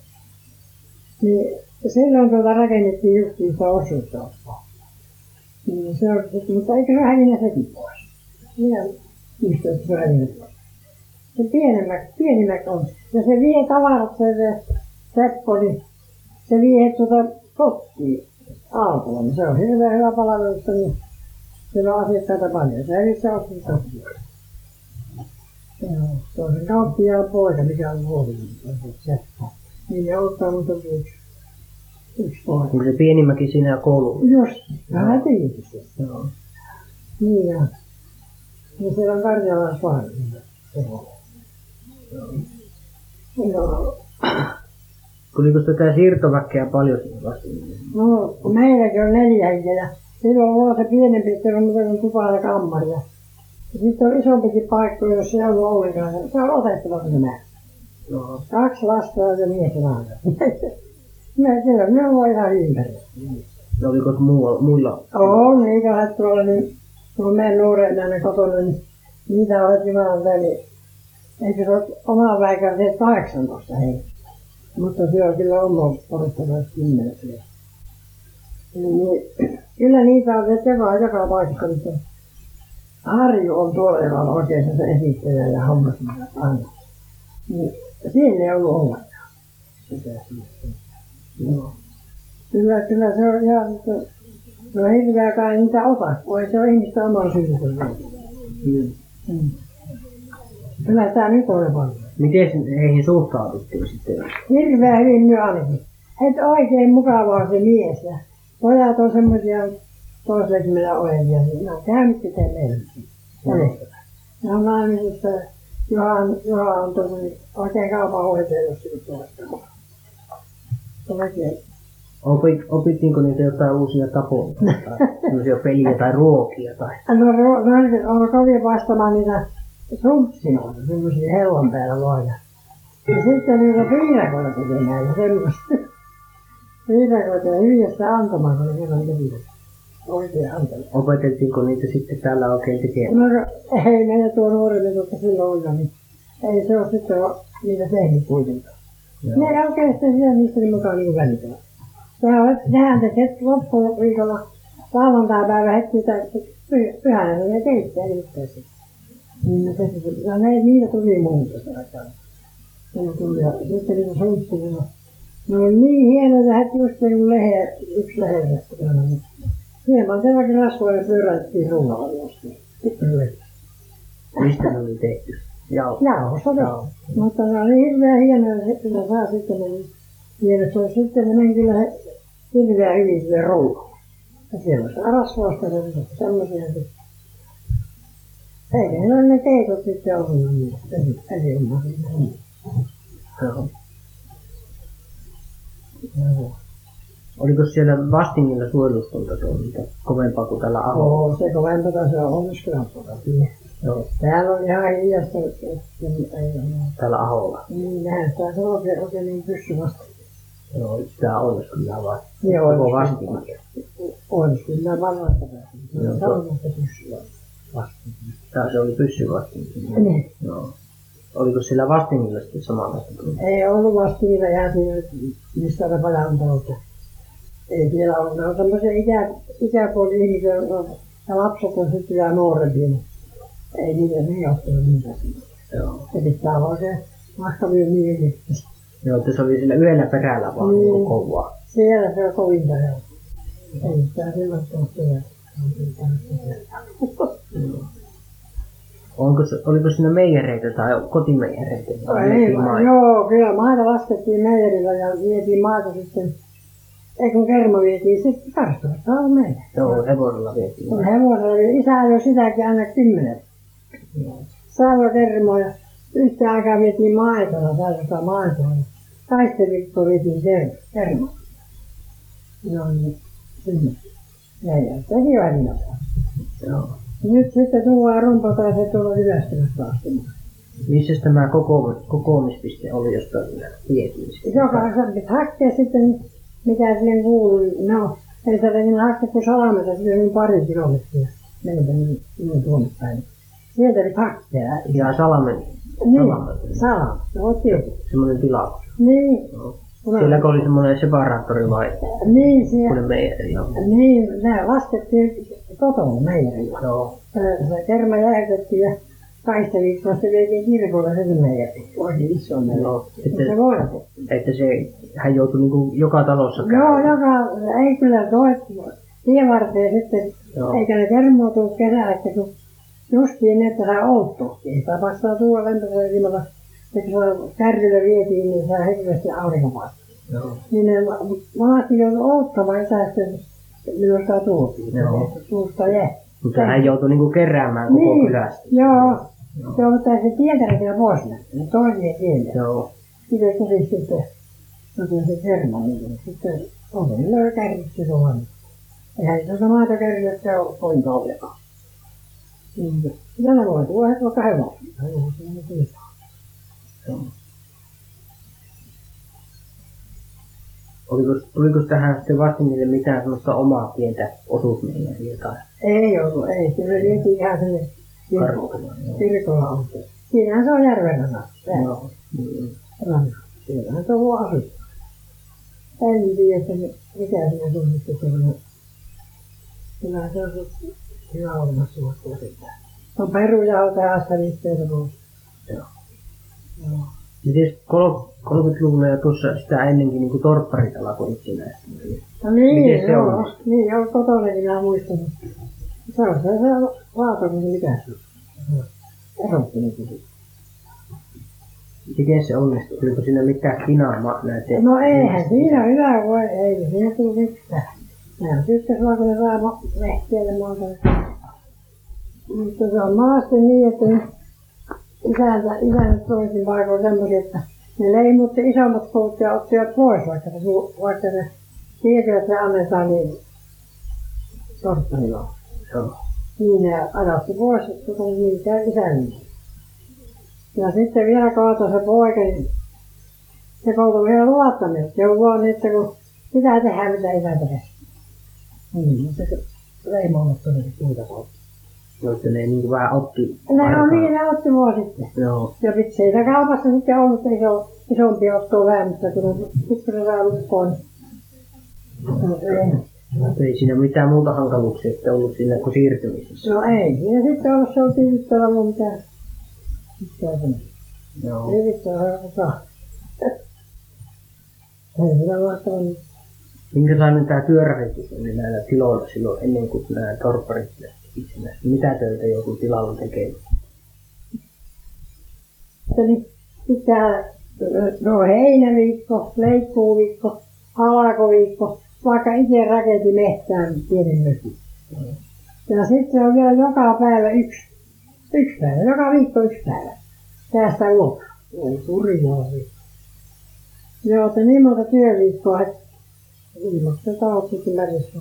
[SPEAKER 1] Niin silloin tuota rakennettiin justiin sitä osuuskauppaa. Niin se on mutta eikö se hävinnyt sekin pois? Minä että se on pois. Se pienemmät, pienimmät on. Ja se vie tavarat, se, se Seppo, niin se vie tuota kotiin aamulla. niin Se on hirveän hyvä palvelus, niin siellä on asiakkaita paljon. Se ei se sitä Joo, se on se kauppiaan poika, mikä on huolinen. Se. Niin ne ottaa mutta yksi, yksi poika.
[SPEAKER 2] Onko se pienimmäkin siinä koululla?
[SPEAKER 1] Jos, vähän tiivisti.
[SPEAKER 2] Joo.
[SPEAKER 1] Niin ja, niin siellä on Karjalan saari. Joo.
[SPEAKER 2] Tuliko tätä siirtoväkeä paljon sinne vastingille?
[SPEAKER 1] No, kun meilläkin on neljä henkeä ja silloin on se pienempi, että on muuta kuin tupa ja kammari. Ja sitten on isompikin paikka, jos ei ollut ollenkaan. Se on otettava se määrä.
[SPEAKER 2] Joo.
[SPEAKER 1] Kaksi lasta ja mies ja nainen. Me kyllä, me voi ihan ympäri.
[SPEAKER 2] No oliko muualla, muilla?
[SPEAKER 1] On, niitä on tuolla, niin kun meidän nuoren näin kotona, niin niitä on Jumalan väli. Eikö se ole oman väikän se 18 hei. Mutta on kyllä porukka myös 10 siellä. Niin, kyllä niitä on se joka, paikka, mutta Harju on tuolla, joka on oikein se esittäjä ja hommas aina. Niin, siellä ei ollut ollenkaan. Sitä. Joo. Kyllä, kyllä se on ihan, että no ei hirveä kai niitä ota, kun ei se ole ihmistä oman syynsä.
[SPEAKER 2] Mm.
[SPEAKER 1] Mm. Kyllä tämä nyt on paljon.
[SPEAKER 2] Miten heihin suhtauduttiin sitten?
[SPEAKER 1] Hirveän hyvin myö ainakin. Että oikein mukavaa se mies ja pojat on semmoisia toisekymmentä olevia. niin Ne on käynyt sitten meillä. Ne on naimisissa. Johan, Johan on tosi oikein kaupan hoitajaksi tuosta. Oikein.
[SPEAKER 2] Opit, opittiinko niitä jotain uusia tapoja? Tai peliä tai ruokia? Tai...
[SPEAKER 1] No, ro- naiset on kovin vastaamaan niitä sumpsinoita, semmoisia hellon päällä loja. Ja sitten niitä piirakoita tekemään ja semmoista. Piirakoita ja hyviä sitä antamaan, kun ne kerran tekivät. Oikein antamaan.
[SPEAKER 2] Opeteltiinko niitä sitten täällä oikein tekemään?
[SPEAKER 1] No ei meillä tuo nuorempi, mutta silloin ollut, niin ei se ole sitten niitä tehnyt kuitenkaan.
[SPEAKER 2] Joo.
[SPEAKER 1] Ne oikeastaan siellä niistä mukaan niin välitellä. Sehän on, nehän tekee loppuviikolla lauantai-päivä heti sitä py- pyhänä, ne keittää yhteensä. Niin ne teki, ja ne, niitä tuli muuta aikaan. Ne tuli, ja sitten niitä suittiin, no, ne oli niin hienoja, heti just niin kuin lehe, yksi lehe. niin Hieman sellainen rasvoja pyöräyttiin. Sitten lehe.
[SPEAKER 2] Mistä ne oli tehty? Jauho.
[SPEAKER 1] Jauhosta ne.
[SPEAKER 2] Jauho.
[SPEAKER 1] Mutta ne oli hirveän hienoja, että saa sitten ne. Se on sitten ne meni kyllä hirveän hyvin sille rullalle. Ja siellä on se semmoisia. Eikä niillä ole ne sitten ollut niin, eli ilman
[SPEAKER 2] Joo.
[SPEAKER 1] Joo.
[SPEAKER 2] Oliko siellä vastingilla suojelustonta toiminta kovempaa kuin tällä Aholla?
[SPEAKER 1] Oo, se kovempaa se on Ouluskylän puolella.
[SPEAKER 2] Joo.
[SPEAKER 1] Täällä on ihan hiljasta, että ei.
[SPEAKER 2] Täällä Aholla.
[SPEAKER 1] Niin, näin sitä se on oikein, niin pysyvästi.
[SPEAKER 2] Joo, sitä on kyllä vaan.
[SPEAKER 1] Joo,
[SPEAKER 2] Koko
[SPEAKER 1] Ouluskylän.
[SPEAKER 2] vastingia.
[SPEAKER 1] Ouluskylän vanhoista
[SPEAKER 2] Joo,
[SPEAKER 1] Se on se pysyvästi.
[SPEAKER 2] Tää se oli pyssyvastingi.
[SPEAKER 1] Niin.
[SPEAKER 2] Joo. Oliko sillä vastingilla sitten samanlaista toimintaa?
[SPEAKER 1] Ei ollut vasta niitä ihan siinä, mistä ne pajantaut. Ei siellä ollut. Ne on semmoisia ikä, ikäpuoli ihmisiä, ja lapset on sitten vielä nuorempia. niin Ei niitä, ne ei ottanut niitä.
[SPEAKER 2] Joo.
[SPEAKER 1] Se pitää olla se mahtavia mieli.
[SPEAKER 2] Joo, että se oli sillä yhdellä perällä vaan
[SPEAKER 1] Niin.
[SPEAKER 2] niin. kovaa.
[SPEAKER 1] Siellä se on kovinta jo. Ei sitä silloin
[SPEAKER 2] Onko se, oliko siinä meijereitä tai kotimeijereitä? vai
[SPEAKER 1] Ei,
[SPEAKER 2] vietiin maita?
[SPEAKER 1] joo, kyllä maita laskettiin meijerillä ja vietiin maita sitten. Ei kun kerma vietiin sitten Karstuun, se on meidän.
[SPEAKER 2] Joo, hevosella vietiin
[SPEAKER 1] Kun hevosella oli isä jo sitäkin aina kymmenen. Saiva kermoja. Yhtä aikaa vietiin maitoa, tällaista maitoa. Taistelikko vietiin ker- kerma. No niin, sinne. Ja ja teki välillä.
[SPEAKER 2] Joo.
[SPEAKER 1] Nyt sitten taas se tuolla Jyväskylästä asti.
[SPEAKER 2] Missä tämä koko, kokoomispiste oli, josta vietiin sitten?
[SPEAKER 1] Joka piti hakea sitten, mitä siihen kuului. No, ei niin hakea kuin salameta, sillä oli pari kilometriä. Meiltä niin, niin tuonne päin. Sieltä piti hakea.
[SPEAKER 2] Ja Salamen,
[SPEAKER 1] Niin,
[SPEAKER 2] Salamen.
[SPEAKER 1] No, tietysti.
[SPEAKER 2] semmoinen tila.
[SPEAKER 1] Niin,
[SPEAKER 2] Joo.
[SPEAKER 1] kun
[SPEAKER 2] Sielläkö oli semmoinen separaattori vai
[SPEAKER 1] niin, siellä,
[SPEAKER 2] meijeri?
[SPEAKER 1] Niin, nämä laskettiin kotona meijerillä.
[SPEAKER 2] Joo.
[SPEAKER 1] Se, kerma jäähdytettiin ja kaisteliikkoa se vietiin kirkolle sen meijeri. Oikein iso meijeri.
[SPEAKER 2] Joo.
[SPEAKER 1] Että se
[SPEAKER 2] Että,
[SPEAKER 1] voi
[SPEAKER 2] että se, hän joutui niinku joka talossa
[SPEAKER 1] Joo,
[SPEAKER 2] käymään.
[SPEAKER 1] joka, ei kyllä toi tievarteen sitten,
[SPEAKER 2] Joo.
[SPEAKER 1] eikä ne kermoutu kesällä, että kun justiin niin, että saa outtoakin. Sitä passaa tuoda lentokoneella ilmalla, että kun kärrylle vietiin, niin saa hirveästi aurinkopaikkaa.
[SPEAKER 2] Joo.
[SPEAKER 1] Niin ne monasti joutui outtamaan sitä, sitä tuotiin.
[SPEAKER 2] Joo.
[SPEAKER 1] Että Suusta jää.
[SPEAKER 2] Mutta hän joutui niinku keräämään koko
[SPEAKER 1] Niin,
[SPEAKER 2] kylästä.
[SPEAKER 1] joo.
[SPEAKER 2] Joo.
[SPEAKER 1] Joo, mutta se tietäjä pois näkyy. Toinen tiedä.
[SPEAKER 2] Joo.
[SPEAKER 1] Sitten tuli sitten, tuli se kerma, niin sitten on se löydä kärryksi tuohon. Eihän se sama kärryssä ole kovin kauan. Niin, ne voi tuoda vaikka hevosilla. Hevosilla ne tietää.
[SPEAKER 2] Joo. Oliko, tuliko tähän sitten vastingille mitään semmoista omaa pientä osuusmeijeriä tai
[SPEAKER 1] Ei ollut, ei. Se vietiin ihan sinne. Kirkolla on. Siinähän se on järven rannassa.
[SPEAKER 2] Joo. Niin.
[SPEAKER 1] Siellähän se on ollut asuttu. En tiedä, että mi- mikä siinä sitten semmoinen. Kyllähän se on hyvä olemassa vuotta sitten. No perujauta ja asfaliitteita pois.
[SPEAKER 2] Joo.
[SPEAKER 1] Joo.
[SPEAKER 2] Miten 30-luvulla ja tuossa sitä ennenkin niin torpparit alkoi itsenäistä?
[SPEAKER 1] No niin,
[SPEAKER 2] Miten se
[SPEAKER 1] joo.
[SPEAKER 2] onnistui?
[SPEAKER 1] Niin, joo, kotonakin minä muistan. Se on se, se laatuinen, mikä se on. Erotti niin kuin.
[SPEAKER 2] Miten se onnistui? Oliko siinä mitään kinaa näiden?
[SPEAKER 1] No eihän siinä hyvä voi, ei siinä tule mitään. Nehän tykkäs vaan, kun ne saa ja muuta. Mutta se on maasti niin, että ne isäntä, isäntä toisin paikoin semmoisia, että ne leimutti isommat puut ja ottivat pois, vaikka, se, vaikka ne tietää, että se annetaan niin torpparilla. Niin ne ajatti pois, että tuli niitä isännille. Ja sitten vielä kaatoi se poika, niin se koutui vielä luottamista. Se on vaan, että kun pitää tehdä mitä isä tekee. Niin, se leimaamassa tuli puuta kautta.
[SPEAKER 2] Joista ne niin vähän otti
[SPEAKER 1] Ne
[SPEAKER 2] aikaa.
[SPEAKER 1] niin, ne otti mua sitten.
[SPEAKER 2] Joo.
[SPEAKER 1] Ja vitsi, ei se kaupassa sitten ollut iso, isompi ottoa väännöstä, kun sitten se saa lukkoon. No ei.
[SPEAKER 2] Mutta ei siinä mitään muuta hankaluuksia sitten ollut siinä kuin siirtymisessä.
[SPEAKER 1] No ei, siinä sitten ollut se on tyydyttävä mun mitään. Mitään.
[SPEAKER 2] Joo.
[SPEAKER 1] Tyydyttävä osa. Ei sitä mahtavaa.
[SPEAKER 2] Minkälainen tämä työrasitys oli näillä tiloilla silloin ennen kuin nämä torpparit lähti itsenäistä? Mitä töitä joku tilalla tekemään?
[SPEAKER 1] Niin pitää, no heinäviikko, leikkuuviikko, alakoviikko, vaikka itse rakensi mehtään pienen mökin. Ja sitten on vielä joka päivä yksi, yksi päivä, joka viikko yksi päivä. Tästä. Ei kurjaa viikko. Joo, että niin monta työviikkoa, että märjessä.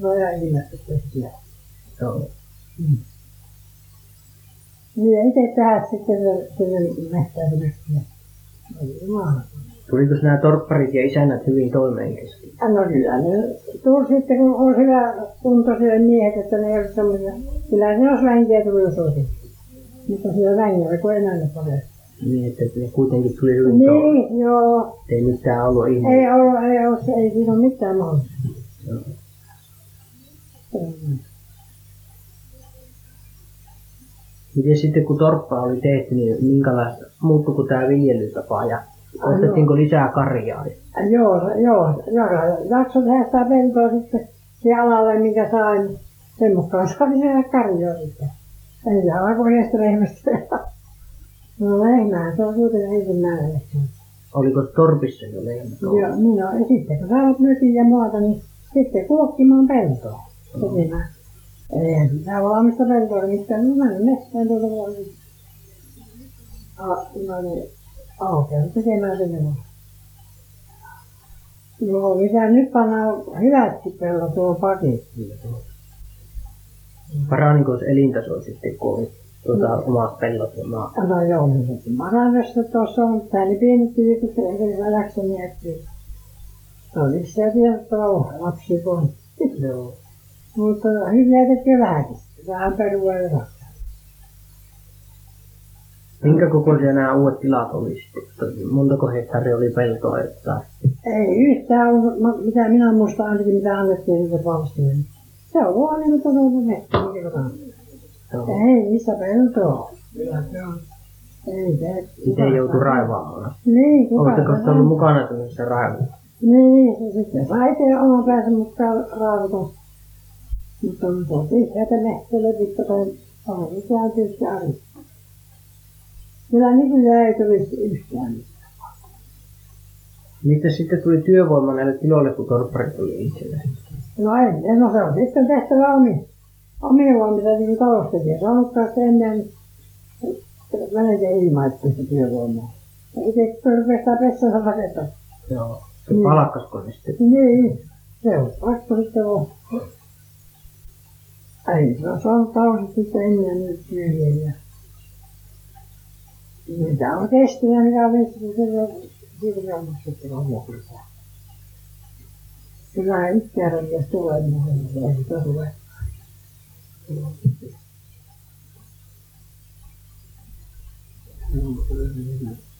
[SPEAKER 1] Se on ihan ilmeisesti
[SPEAKER 2] Joo.
[SPEAKER 1] Niin ja itse tehdä sitten jumala.
[SPEAKER 2] Tuliko nämä torpparit ja isännät hyvin toimeen kesken?
[SPEAKER 1] No kyllä ne tuli sitten, kun on hyvä kuntoisia miehet, että ne ei ole semmoisia. Kyllä ne olisi vänkiä tullut, jos olisi. Mutta siellä vängällä, kun enää ne paljon.
[SPEAKER 2] Niin, että ne kuitenkin tuli hyvin toimeen.
[SPEAKER 1] Niin, joo.
[SPEAKER 2] Ei mitään ollut ihmisiä.
[SPEAKER 1] Ei ollut, ei ollut, ei siinä ole mitään mahdollista.
[SPEAKER 2] Joo.
[SPEAKER 1] Mm.
[SPEAKER 2] Miten sitten kun torppa oli tehty, niin minkälaista, muuttuiko tämä viljelytapa ja ostettiinko lisää karjaa?
[SPEAKER 1] Joo, joo, joo, jakso tehdä sitä peltoa sitten siihen alalle, mikä sai, niin sen mukaan saa tehdä karjoa sitten. Ei saa alkoholista lehmästä. No lehmää, se on kuitenkin ensimmäinen lehmä.
[SPEAKER 2] Oliko torpissa jo lehmät? ollut?
[SPEAKER 1] Joo, niin on. Ja sitten kun saavat mökin ja muuta, niin sitten kuokkimaan peltoa. Tekemään. Sitä valmista peltoa, niin mistä no mennä metsään tuolta voi. A- No niin, aukeaa tekemään sinne vaan. Joo, mitä nyt pannaan hyvätkin pellot tuohon pakettiin.
[SPEAKER 2] Paraniko se elintaso sitten, kun oli tuota, omat pellot ja maa?
[SPEAKER 1] No joo, niin se Marandosta tuossa on, tää niin pienet tyypit, eikä se jaksa miettiä. Se oli se tietoa lapsi kun.
[SPEAKER 2] Joo.
[SPEAKER 1] Mutta hyviä tekee vähänkin. Vähän perua ja rakkaa.
[SPEAKER 2] Minkä kokoisia nämä uudet tilat oli sitten? Montako hehtaaria oli peltoa? Että...
[SPEAKER 1] Ei yhtään, ollut, mitä minä muistan ainakin, mitä annettiin sille valstiin. Se on vaan niin todella.
[SPEAKER 2] Joo.
[SPEAKER 1] Ei missä peltoa. Kyllä se on. Ei se.
[SPEAKER 2] Itse joutui raivaamaan.
[SPEAKER 1] Niin, kuka
[SPEAKER 2] Oletteko te ollut
[SPEAKER 1] on?
[SPEAKER 2] mukana tämmöisessä raivussa?
[SPEAKER 1] Niin, se sitten sai itse oman päänsä mukaan raavuton. Mutta on se sieltä pitkä tai on mitään tietysti arvi. Kyllä nykyään ei tulisi yhtään mitään.
[SPEAKER 2] Miten sitten tuli työvoima näille tiloille, kun torpparit oli itsellä?
[SPEAKER 1] No ei, no se on sitten tehtävä omi, omia voimia, niin kuin taloustekijä. Saanutkaan sitä ennen niin melkein ilmaisesti työvoimaa. Ja itse kun pessänsä rakentaa.
[SPEAKER 2] Joo. Se
[SPEAKER 1] Niin.
[SPEAKER 2] ne sitten?
[SPEAKER 1] Niin, se on pakko sitten olla. Ei se on saanut sitten ennen nyt tyhjiä. Mitä on kestänyt, mikä on vissiin, se on sitten on lopussa. Kyllä ikärajas tulee, niin se ei sitä tule.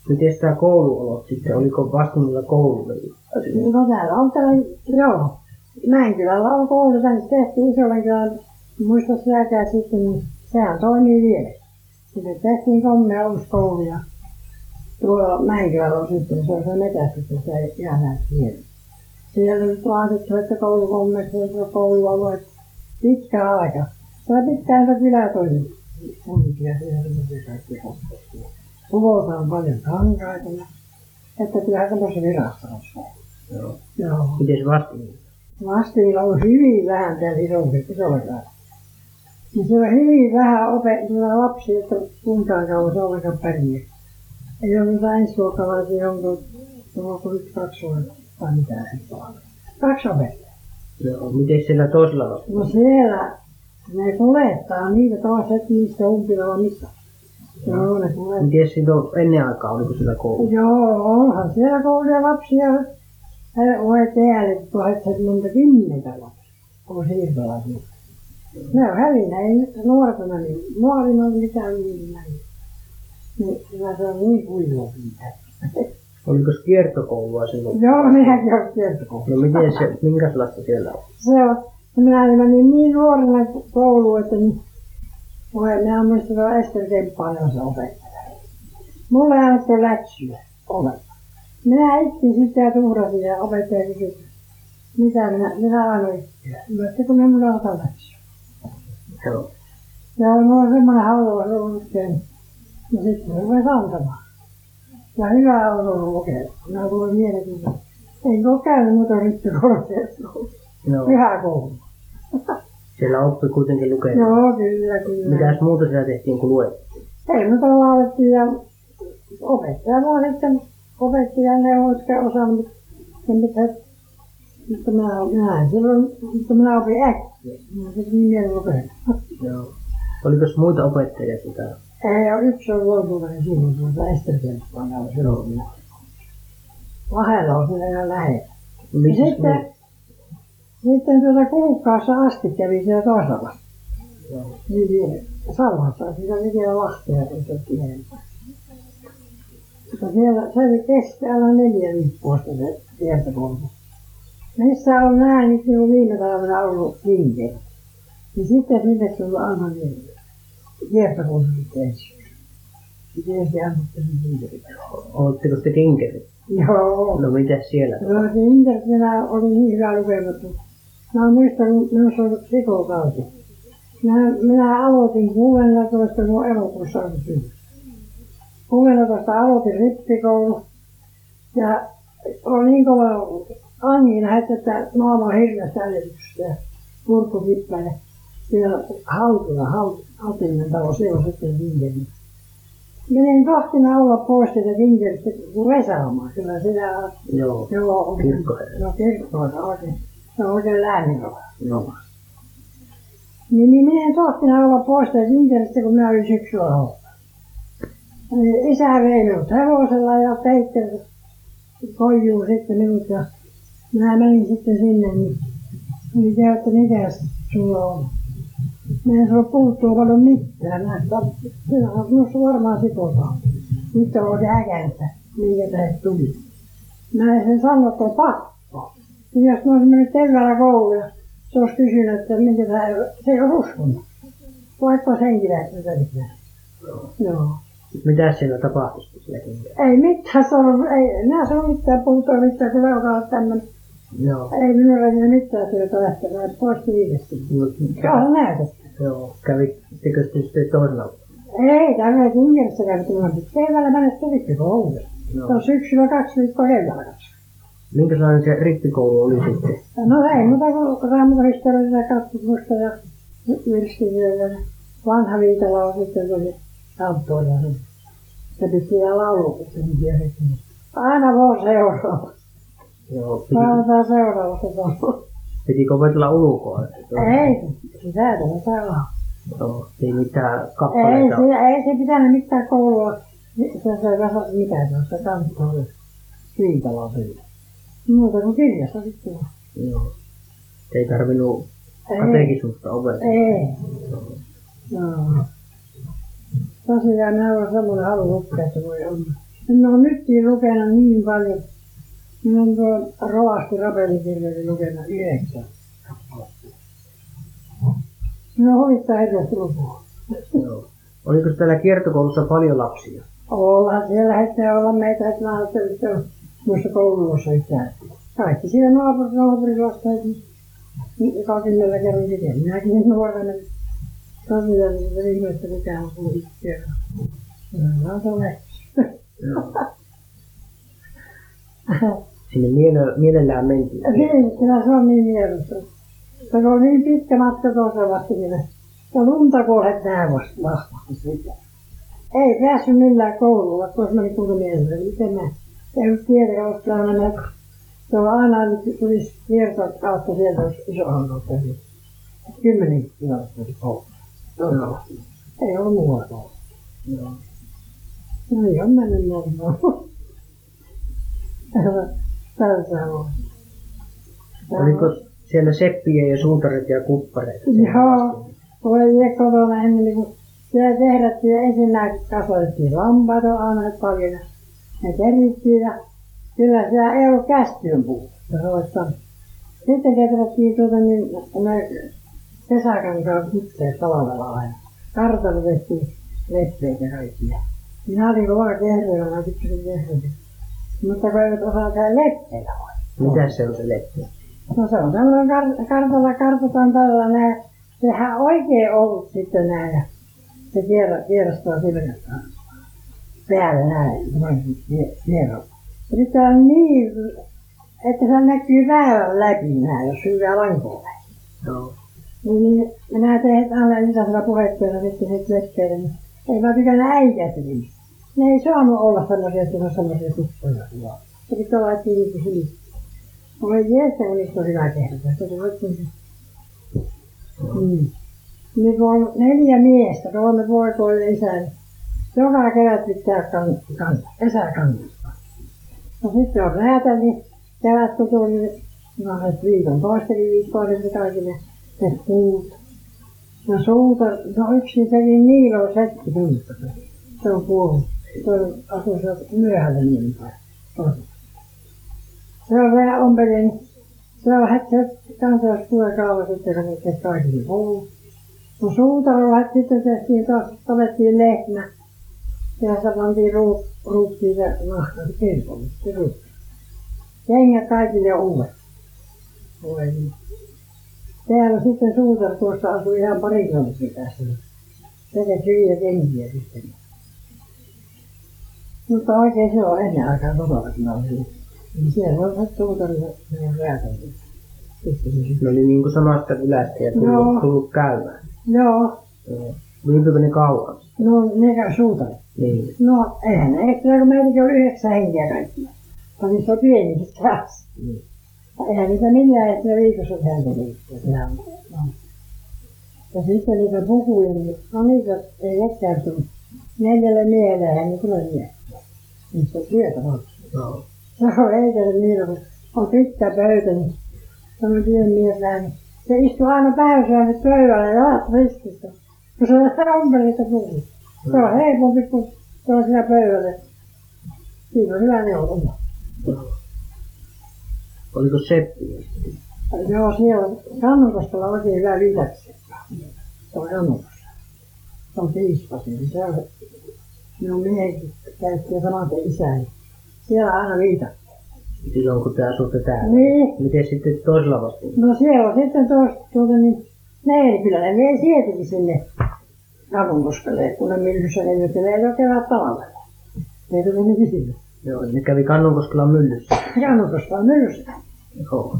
[SPEAKER 2] Miten tämä kouluolot sitten? Oliko vastuulla koululle?
[SPEAKER 1] No täällä on tällainen, joo. Mäenkylällä on koulu, tänne tehtiin Isolenkylän, muista sielläkään sitten, niin sehän toimii vielä. Sitten tehtiin kolme ja tuolla Mäenkylällä on sitten, se on se metästys, että se ei ihan näy siellä. Siellä on nyt laitettu, että koulukommeksi ja koulualueet pitkä aika. Tämä pitkään se kylä toimi. Kuntia siellä semmoisia kaikkia koskettiin. Kuvota on paljon kankaita että kyllähän semmoisessa virastossa on.
[SPEAKER 2] Joo.
[SPEAKER 1] Joo.
[SPEAKER 2] Miten vastuulla?
[SPEAKER 1] Lastilla on hyvin vähän täällä isompi, isolla Ja se on hyvin vähän opetettuna lapsia, että kuinkaan kauan se ollenkaan pärjää. Ei ole mitään ensiluokkalaisia, onko onko nyt kaksi vuotta tai mitä se on. Kaksi opettajaa.
[SPEAKER 2] Joo. Miten siellä toisella vastuulla?
[SPEAKER 1] No siellä ne kuljettaa niitä toiset niistä umpilla missä. Joo, ne kuljettaa.
[SPEAKER 2] Miten siitä on ennen aikaa, oliko siellä koulu?
[SPEAKER 1] Joo, onhan siellä kouluja lapsia. Ovat täällä tuhat monta kymmentä lapsia. On siirtolaisia. Ne on hävinnyt, ei nyt nuortena niin. Nuorina on mitään niin näin. Niin kyllä se on niin kuivua siitä.
[SPEAKER 2] Oliko kiertokoulua silloin?
[SPEAKER 1] Joo, minäkin olen kiertokoulu.
[SPEAKER 2] No miten se, minkälaista siellä on?
[SPEAKER 1] Se on, ja minä menin niin nuorena kouluun, että niin, voi, minä muistan, että Ester Kemppainen se opettaja. Mulle ei annettu läksyä ollenkaan. Minä itkin sitä ja tuhrasin ja opettaja kysyi, mitä minä, minä annoin. Mä että kun en minä ota läksyä.
[SPEAKER 2] Joo.
[SPEAKER 1] Ja mulla on semmoinen halu ollut sen. Ja sitten se rupesi antamaan. Ja hyvä on ollut lukea. Minä luin mielenkiintoista. Enkä ole käynyt muuta rippikoulussa.
[SPEAKER 2] Joo.
[SPEAKER 1] Pyhä koulu.
[SPEAKER 2] Siellä oppi kuitenkin lukemaan.
[SPEAKER 1] Joo, kyllä, kyllä.
[SPEAKER 2] Mitäs muuta siellä tehtiin kuin luettiin?
[SPEAKER 1] Ei me laulettiin ja opettaja vaan sitten opetti ja ne jotka osannut sen mitä Mutta minä, minä silloin, mutta minä opin äkkiä. Minä se niin opin.
[SPEAKER 2] Joo. Oliko muita opettajia sitä?
[SPEAKER 1] Ei ole yksi on luopuvainen silloin tuolta oli silloin minä. Lahella on siellä ihan lähellä.
[SPEAKER 2] Missä
[SPEAKER 1] sitten- Sitten tuota kuukkaassa asti kävi siellä toisella.
[SPEAKER 2] Joo.
[SPEAKER 1] Niin Salvassa, siinä oli vielä Lahtea, se otti enemmän. Mutta siellä, se oli aina neljä viikkoa se kiertokoulu. Missä on näin, nyt niin viime talvena ollut kiinteä. Niin sitten sinne tuli aina niin ensin. Miten se annettiin kiinteä?
[SPEAKER 2] Oletteko te kinkerit?
[SPEAKER 1] Joo.
[SPEAKER 2] No mitäs siellä?
[SPEAKER 1] No se Internet oli niin hyvä lukemattu. Mä muistan, kun minussa oli sikokausi. Minä, minä aloitin 16, kun elokuussa oli syy. 16 aloitin rippikoulu. Ja oli niin kova angina, että, että naama on hirveästi älytystä ja kurkku kippäinen. Siellä Hautula, Haut- Hautinen talo, siellä on sitten Vinkelin. Menin tohtina olla pois sieltä Vinkelistä kuin Vesaamaan. Kyllä sitä
[SPEAKER 2] Joo.
[SPEAKER 1] Joo,
[SPEAKER 2] Kirkkoherra.
[SPEAKER 1] Joo, kirkkoherra oikein. Se on oikein lääninroja.
[SPEAKER 2] Joo.
[SPEAKER 1] Niin, niin minä en tohtinut olla pois tästä Interistä, kun minä olin syksyllä ollut. Niin Isä vei minut hevosella ja peitteli koijuu sitten minut ja minä menin sitten sinne, niin niin se, että mikäs sulla on. Minä en sulla puuttuu paljon mitään. Mä olet minusta varmaan sikotaan. Nyt on äkäntä, minkä tähän tuli. Mä en sen sano, että on pakko. Niin jos mä olisin mennyt keväällä kouluun ja se olisi kysynyt, että minkä tämä, se ei ole uskonut. Vaikka senkin lähtee Joo.
[SPEAKER 2] Mitä siellä tapahtui sitten siellä kinkerillä?
[SPEAKER 1] Ei mitään sanonut, ei, minä sanon mitään puhuta mitään, kun on tämmöinen.
[SPEAKER 2] Joo.
[SPEAKER 1] Ei minulla ei mitään työtä lähtemään, pois viidestä.
[SPEAKER 2] No,
[SPEAKER 1] Se on näytetty.
[SPEAKER 2] Joo. Kävittekö te sitten toisella?
[SPEAKER 1] Ei, tämä ei Ingeristä käynyt, kun on keväällä mennessä rippikouluun. Se
[SPEAKER 2] Joo.
[SPEAKER 1] on syksyllä kaksi viikkoa keväällä kaksi.
[SPEAKER 2] Minkälainen se rippikoulu oli sitten?
[SPEAKER 1] No ei muuta kuin raamattohistoriaa ja katsomusta ja virstiviötä. ja Vanha Viitala on sitten tuli kanttoilla. Se piti ja laulukusenkin sitten. Aina vaan seuraava.
[SPEAKER 2] Joo. Piti,
[SPEAKER 1] Aina seuraava se on.
[SPEAKER 2] pitikö opetella ulkoa?
[SPEAKER 1] Ei, ei saa.
[SPEAKER 2] Joo. Ei mitään
[SPEAKER 1] Ei,
[SPEAKER 2] kappaleita.
[SPEAKER 1] se, ei se pitänyt mitään koulua. Se, se, vasa, mikä se on, se kantto oli. Viitala sillä. Muuta kuin kirjassa sitten.
[SPEAKER 2] Joo. Ei tarvinnut
[SPEAKER 1] Ei.
[SPEAKER 2] katekismusta opetella.
[SPEAKER 1] Ei. Joo. Tosiaan minä olen semmoinen halu lukea, että voi olla. Ole nytkin lukenut niin paljon. Minä olen tuo rovasti rapelikirjoja lukenut yhdeksän kappaletta. Minä huvittaa hirveästi lukua.
[SPEAKER 2] Joo. Oliko täällä kiertokoulussa paljon lapsia?
[SPEAKER 1] Ollaan siellä hetkeä olla meitä, että mä ajattelin, että on muista koulussa yhtään. Kaikki siellä naapurit, naapurilasta, niin kakimella kerran miten. Minäkin nuorena tosiaan sitä ihmettä, mikä on. Mä oon tuolle.
[SPEAKER 2] Joo. Sinne miele- mielellään mentiin.
[SPEAKER 1] Niin, kyllä se on niin mielessä. Se on niin pitkä matka tuossa vasta niin Ja lunta kuolet nää vasta sitä. Ei päässyt millään kouluun, vaikka olisi mennyt kuinka mielessä. Miten mä? Ei ollut tiedä, koska aina se on aina tulisi kiertoa kautta sieltä, jos iso kautta. Kymmenen kilometriä koulu.
[SPEAKER 2] Joo.
[SPEAKER 1] Ei ollut muualla koulu.
[SPEAKER 2] Joo.
[SPEAKER 1] No ei ole mennyt normaali. On.
[SPEAKER 2] Oliko siellä seppiä ja suutareita ja kuppareita?
[SPEAKER 1] Joo, voi je kotona ennen kuin siellä tehdattiin ja ensinnä kasvatettiin lampaita aina paljon. Ne kerittiin ja kyllä siellä ei ollut kästyyn olisi saanut. Sitten kehrättiin tuota niin, ne kesäkankaan kutseen talvella aina. Kartalla tehtiin leppeitä kaikkia. Minä olin kova kehryä, mä tykkäsin kehryä. Mutta kun eivät osaa tehdä leppeitä vai.
[SPEAKER 2] Mitä se on se leppi?
[SPEAKER 1] No se on tämmöinen kar- kartalla kartataan tällä näin. Sehän oikein ollut sitten näin. Se kier- kierrostaa sillä. Päällä näin. Kierro. Sitten on niin, että se näkyy väylän läpi näin, jos hyvää lankoa
[SPEAKER 2] Joo.
[SPEAKER 1] niin, niin minä tein aina isänsä puhetta sitten sit leppeille, niin ei mä tykännyt äikästä niistä. Ne ei saanut olla sellaisia, että ne on sellaisia tuppoja. Se pitää olla kiinni hiili. Voi jees, se olisi tosi hyvä tehdä. Se oli oikein se. Mm. Kun on neljä miestä, kolme poikaa ja isä, niin joka kevät pitää kan, kan, kesäkannasta. No sitten on räätäli, kevät kun tuli, niin no et viikon toistakin viikkoa, niin se kaikille ne puut. No suuta, no yksi teki Niilo Setti tuntuu. Se on kuollut. Asuu se myöhällä niin. Se on vähän ompelin. Se on heti kanssa, tulee kauan sitten, kun se kaikille puu. No suutaro sitten tehtiin taas, tavettiin lehmä. Ja se pantiin ruuk, ruukkiin se nahka, se kirkolle, ruukki. Kengät kaikille uudet. Voi niin. Täällä sitten suutari tuossa asui ihan pari kilometriä tässä. Se teki hyviä kenkiä sitten. Mutta oikein se on ennen aikaa kotona, kun mä olin. Niin siellä on se suutari ja räätäli.
[SPEAKER 2] Ne oli niin kuin samasta kylästä ja tullut,
[SPEAKER 1] Joo.
[SPEAKER 2] tullut käymään.
[SPEAKER 1] Joo,
[SPEAKER 2] Joo. Viipyykö ne kauan?
[SPEAKER 1] no ne käy suutari.
[SPEAKER 2] Niin.
[SPEAKER 1] No eihän ne ehtinyt, kun meilläkin oli yhdeksän henkeä kaikkia. Ja niissä on pienikin taas.
[SPEAKER 2] niin.
[SPEAKER 1] Eihän niitä millään ehtinyt viikossa tehdä liikkeelle. No. Ja sitten niitä pukuja, niin no niitä ei nekään tullut. Neljälle miehelle eihän ne tule miettiä. Niistä työtä on.
[SPEAKER 2] Joo.
[SPEAKER 1] Se on eikälle niin, kun on pitkä pöytä, niin semmoinen pieni mies vähän, niin se istuu aina päivässä pöydällä ja jalat ristissä. Kun se on ompelista puhuu. Se on helpompi, kun se on siinä pöydällä. Siinä on hyvä neuvonta.
[SPEAKER 2] Oliko Seppi?
[SPEAKER 1] Joo, siellä on Kannukoskella oikein hyvä lisäksi. Se on Kannukossa. Se on piispasi, niin se on minun mieheni käytti samaten isäni. Siellä aina viitat.
[SPEAKER 2] Silloin kun te asutte täällä.
[SPEAKER 1] Niin.
[SPEAKER 2] Miten sitten toisella vastuulla?
[SPEAKER 1] No siellä on sitten tuosta tuota niin, ne kyllä ne vei sieltäkin sinne Kannukoskelle, kun ne myllyssä ne nyt ne jo kevät talvella. Ne tuli niin kysymys.
[SPEAKER 2] Joo, ne kävi Kannonkoskella myllyssä.
[SPEAKER 1] Kannukoskella on myllyssä.
[SPEAKER 2] Joo.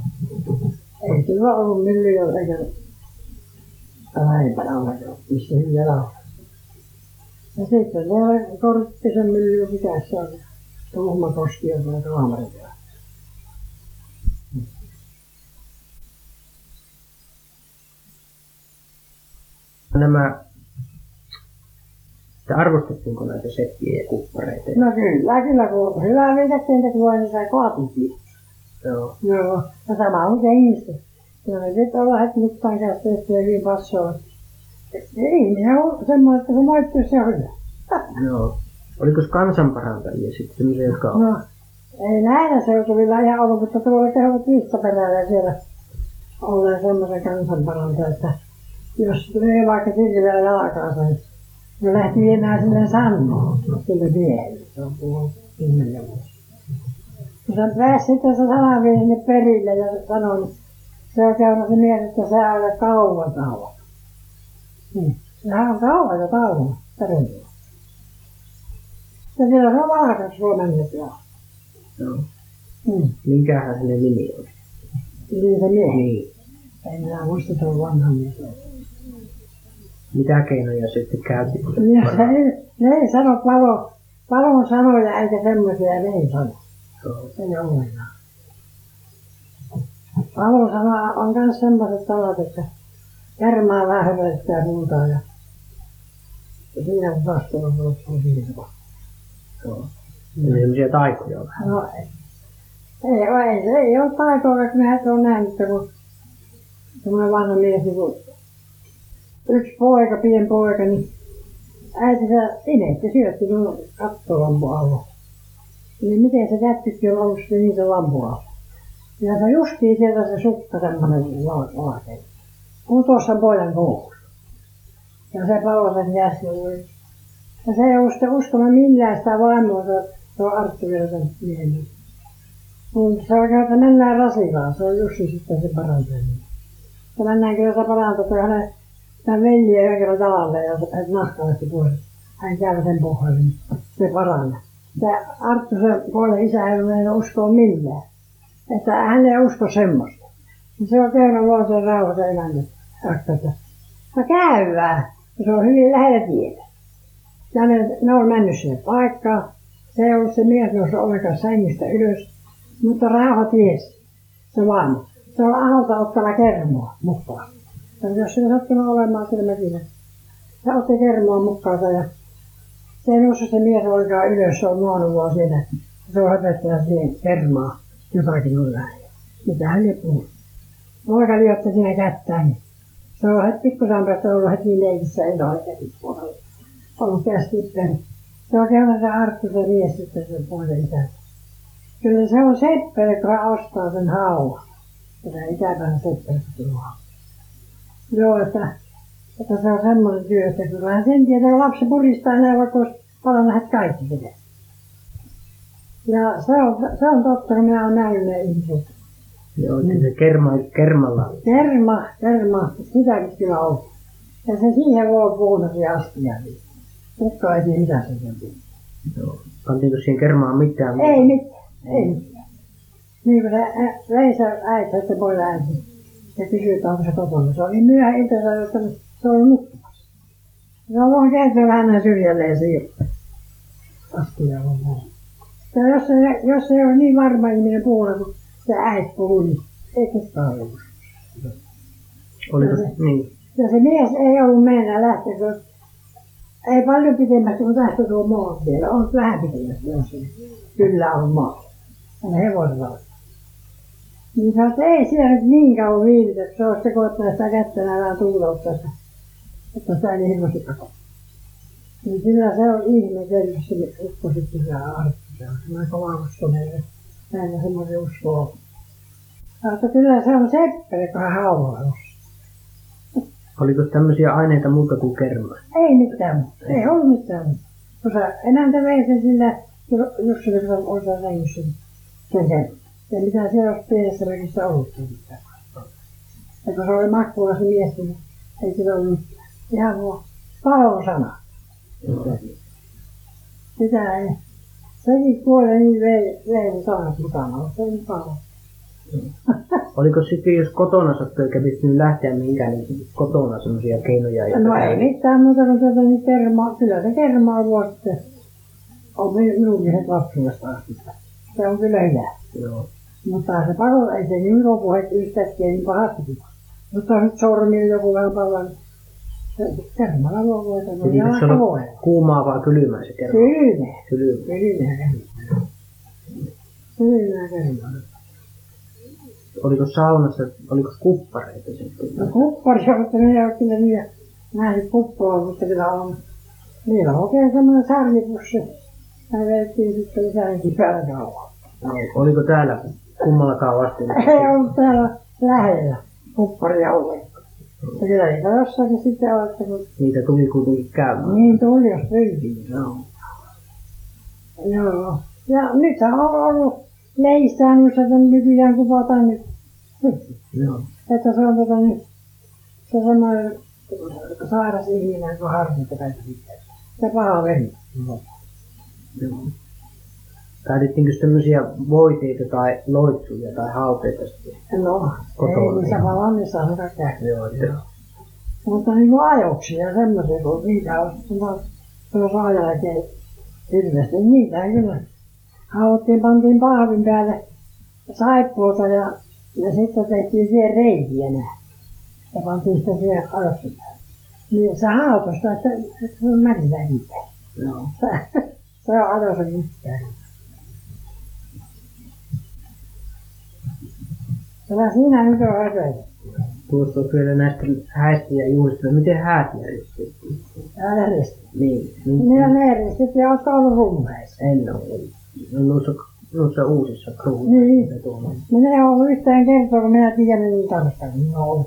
[SPEAKER 1] Ei kyllä ollut myllyjä eikä lähempänä ollenkaan, missä hyviä lauloja. Ja sitten vielä Korttisen mylly, mikä se on, Tuhmakoski on tuolla Kaamarin
[SPEAKER 2] Nämä, että arvostettiinko näitä seppiä ja kuppareita?
[SPEAKER 1] No kyllä, kyllä, kun hyvää viitattiin teki voi, sai kaatinkin.
[SPEAKER 2] Joo.
[SPEAKER 1] Joo, ja sama on kengistä. Kyllä ne sitten on lähdet mittaan käyttäjästä hyvin passoa. Ihminen on semmoinen, että se moittuu, se on hyvä.
[SPEAKER 2] Joo. Oliko kansanparantajia sitten sellaisia, jotka
[SPEAKER 1] No, ei näillä seutuvilla ihan ollut, mutta tuolla kehovat viistaperällä siellä olleen semmoisen kansanparantaja, että jos tulee vaikka sillä jalkaansa, niin ne lähti viemään sille sanoa sille miehelle. Se on puhunut kymmenen vuotta. Kun se pääsi sitten se sana sinne perille ja sanoi, niin se on käynyt se mies, että se on kauan kauan. Sehän on jo kauan. Ja siellä on valkas Suomen nykyään.
[SPEAKER 2] Joo.
[SPEAKER 1] Mm.
[SPEAKER 2] Minkähän hänen nimi oli?
[SPEAKER 1] Niin se mies.
[SPEAKER 2] Niin.
[SPEAKER 1] En minä muista tuon vanhan mies.
[SPEAKER 2] Mitä keinoja sitten käytti?
[SPEAKER 1] Ja
[SPEAKER 2] parani?
[SPEAKER 1] se, ne ei sano palo, palon sanoja eikä semmoisia, ne ei sano.
[SPEAKER 2] Joo.
[SPEAKER 1] Se ei ollenkaan. Palon sana on myös semmoiset sanat, että kärmää vähän höpöttää puutaan ja ja kun vastuu on ollut on vaan.
[SPEAKER 2] Joo. Eli sellaisia taikoja vähän.
[SPEAKER 1] No ei. Ei, ei, se ei ole taitoa, kun minä et ole nähnyt, kun semmoinen vanha mies, niin kun yksi poika, pieni poika, niin äitinsä imetti syötti tuon kattolampu alla. Niin miten se kättykin on ollut se niin se lampu alla. Ja se justiin sieltä se sukka semmoinen valkea. Kun tuossa pojan koulussa. Ja se paloi sen jäsenen. Ja se ei sitten uskonut millään sitä vaimoa, se, on Arttu vielä sen miehen. Kun se on että mennään Rasilaan, se on Jussi sitten se parantaja. Ja mennään kyllä se parantaa, että hänen tämän veli yhden kerran talalle ja se nahkalasti pois. Hän käy sen pohjalle, niin se paranee. Ja Arttu se puolen isä ei ole uskoa millään. Että hän ei usko semmoista. Se on vaan sen rauhassa emäntä. Arttu, että no käydään. Ja se on hyvin lähellä tietä. Ja ne, ne on mennyt sinne paikkaan. Se ei ollut se mies noussut ollenkaan sängistä ylös, mutta rauha tiesi. se vaimo. Se on aholta ottava kermoa mukaan. Ja jos se ei sattunut olemaan siellä mökillä. Se otti kermoa mukaansa ja se ei noussut se mies ollenkaan ylös, se on nuonut vaan siellä. Se on höpöttänyt siihen kermaa jotakin on lähellä. Mitä hän lie puhunut. Poika liotti siinä kättään. Niin on heti pikkusen päästä ollut heti leikissä eloikäkin puolella. Ollut käsittely. Se on kerran se Arttu se mies sitten sen poisen isäntä. Kyllä se on seppele, joka ostaa sen hauan. Tätä ikäpäivän seppele, tuo Joo, että, että se on semmoinen työ, että kyllähän sen tietää, kun lapsi puristaa näin, vaikka olisi palannut heti kaikki sitä. Ja se on, se on totta, kun minä olen nähnyt ne ihmiset.
[SPEAKER 2] Joo, että se kerma, kermalla.
[SPEAKER 1] Kerma, kerma, sitäkin kyllä on. Ja se siihen voi puhunakin astia. Kukka ei tiedä, mitä se on.
[SPEAKER 2] Joo. Pantiinko siihen kermaan mitään?
[SPEAKER 1] Ei mitään, ei mitään. Niin kuin se ä- Reisa äiti, että voi äiti. Ja kysyi, että onko se kotona. Se oli myöhä iltaisella, että se oli nukkumassa. Se on vaan käynyt vähän syrjälleen siirtyä. Astia on näin. Ja jos se, jos se on niin varma ihminen puhunut, kun se äiti puhui, niin ei kukaan ollut.
[SPEAKER 2] Oliko se? Niin.
[SPEAKER 1] Ja se mies ei ollut meillä lähteä, kun ei paljon pitemmästi kuin tästä tuo maa vielä. On vähän se kyllä on maa. On hevosella. Niin sanoi, että ei siellä nyt niin kauan viivytä, että se olisi sekoittaa sitä kättä näillä tuulouttaa, että että sitä niin hirveästi kako. Niin kyllä se on ihmetellyt se ukko sitten se Arttu. Se on semmoinen kova uskonen. Näin semmoisen uskoo. Mutta kyllä se on seppele, kun hän hauvaa
[SPEAKER 2] Oliko tämmöisiä aineita muuta kuin kermaa?
[SPEAKER 1] Ei mitään muuta. Ei ollut mitään se emäntä vei sen sillä, Virta on sen rengissä, sen sen. Ja mitä siellä olisi pienessä mökissä ollut mitään. Ja kun se oli makkulla se mies, niin ei sillä ollut mitään. Ihan vaan palon sana. Sitä ei. Sekin kuoli niin vei, vei sanat mukana. Se oli paljon.
[SPEAKER 2] Oliko sitten, jos kotona sattui eikä pystynyt lähteä mihinkään, niin kotona semmoisia keinoja? joita-
[SPEAKER 1] No ei mitään muuta kuin tuota niin kermaa. Kyllä se kermaa sitten. On mi- minunkin se lapsuudesta asti. Se on kyllä hyvä.
[SPEAKER 2] Joo.
[SPEAKER 1] Mutta se palo, ei se niin lopu heti yhtäkkiä niin pahasti. Mutta nyt sormilla joku vähän palaa, kermalla voi. No
[SPEAKER 2] se
[SPEAKER 1] aika voi.
[SPEAKER 2] kuumaa vai kylmää se kerma?
[SPEAKER 1] Kylmä.
[SPEAKER 2] Kylmää.
[SPEAKER 1] Kylmä kerma. Kylmä kerma.
[SPEAKER 2] Oliko saunassa, oliko kuppareita sitten?
[SPEAKER 1] No kuppari on, mutta ne ei ole kyllä niitä nähnyt kuppoa, mutta kyllä on. Niillä on oikein semmoinen sarjipussi. Ja vedettiin sitten lisänkin päällä kauan.
[SPEAKER 2] No, oliko täällä kummallakaan vastuun?
[SPEAKER 1] Ei ollut täällä lähellä kupparia ollenkaan. Ja kyllä niitä jossakin sitten on, että kun
[SPEAKER 2] Niitä tuli kuitenkin käymään.
[SPEAKER 1] niin tuli, jos pyytiin. Joo. Joo. Ja nyt on ollut leissäännössä, että nykyään kuvataan nyt.
[SPEAKER 2] Joo.
[SPEAKER 1] Että se on tota nyt, se on semmoinen sairas ihminen, kun harmita kaikki pitää. Se paha veri.
[SPEAKER 2] Joo. Käytettiinkö tämmöisiä voiteita tai loitsuja tai hauteita sitten?
[SPEAKER 1] No,
[SPEAKER 2] Kotona,
[SPEAKER 1] ei niissä
[SPEAKER 2] joo.
[SPEAKER 1] valannissa on käy.
[SPEAKER 2] Joo, että
[SPEAKER 1] Mutta niin kuin ajoksia semmoisia, kun niitä on tuossa jälkeen hirveästi, niin niitä ei kyllä. Hauttiin, pantiin pahvin päälle saippuota ja, ja sitten tehtiin siihen reikiä nää. Ja pantiin sitten siihen ajoksen päälle. Niin se hautosta, että, että se on märillä itse.
[SPEAKER 2] joo.
[SPEAKER 1] Se, se on ajossa mitään. Kyllä siinä nyt on höpöitä.
[SPEAKER 2] Tuossa on vielä näistä häistä ja juhlista. Miten häät järjestettiin?
[SPEAKER 1] Älä risti.
[SPEAKER 2] Niin, niin
[SPEAKER 1] on eri. Sitten oletko ollut rummeissa?
[SPEAKER 2] en ole. No, noissa, noissa uusissa kruunuissa.
[SPEAKER 1] Niin. Minä en ollut yhtään kertoa, kun minä tiedän niin tarkkaan. Minä olen ollut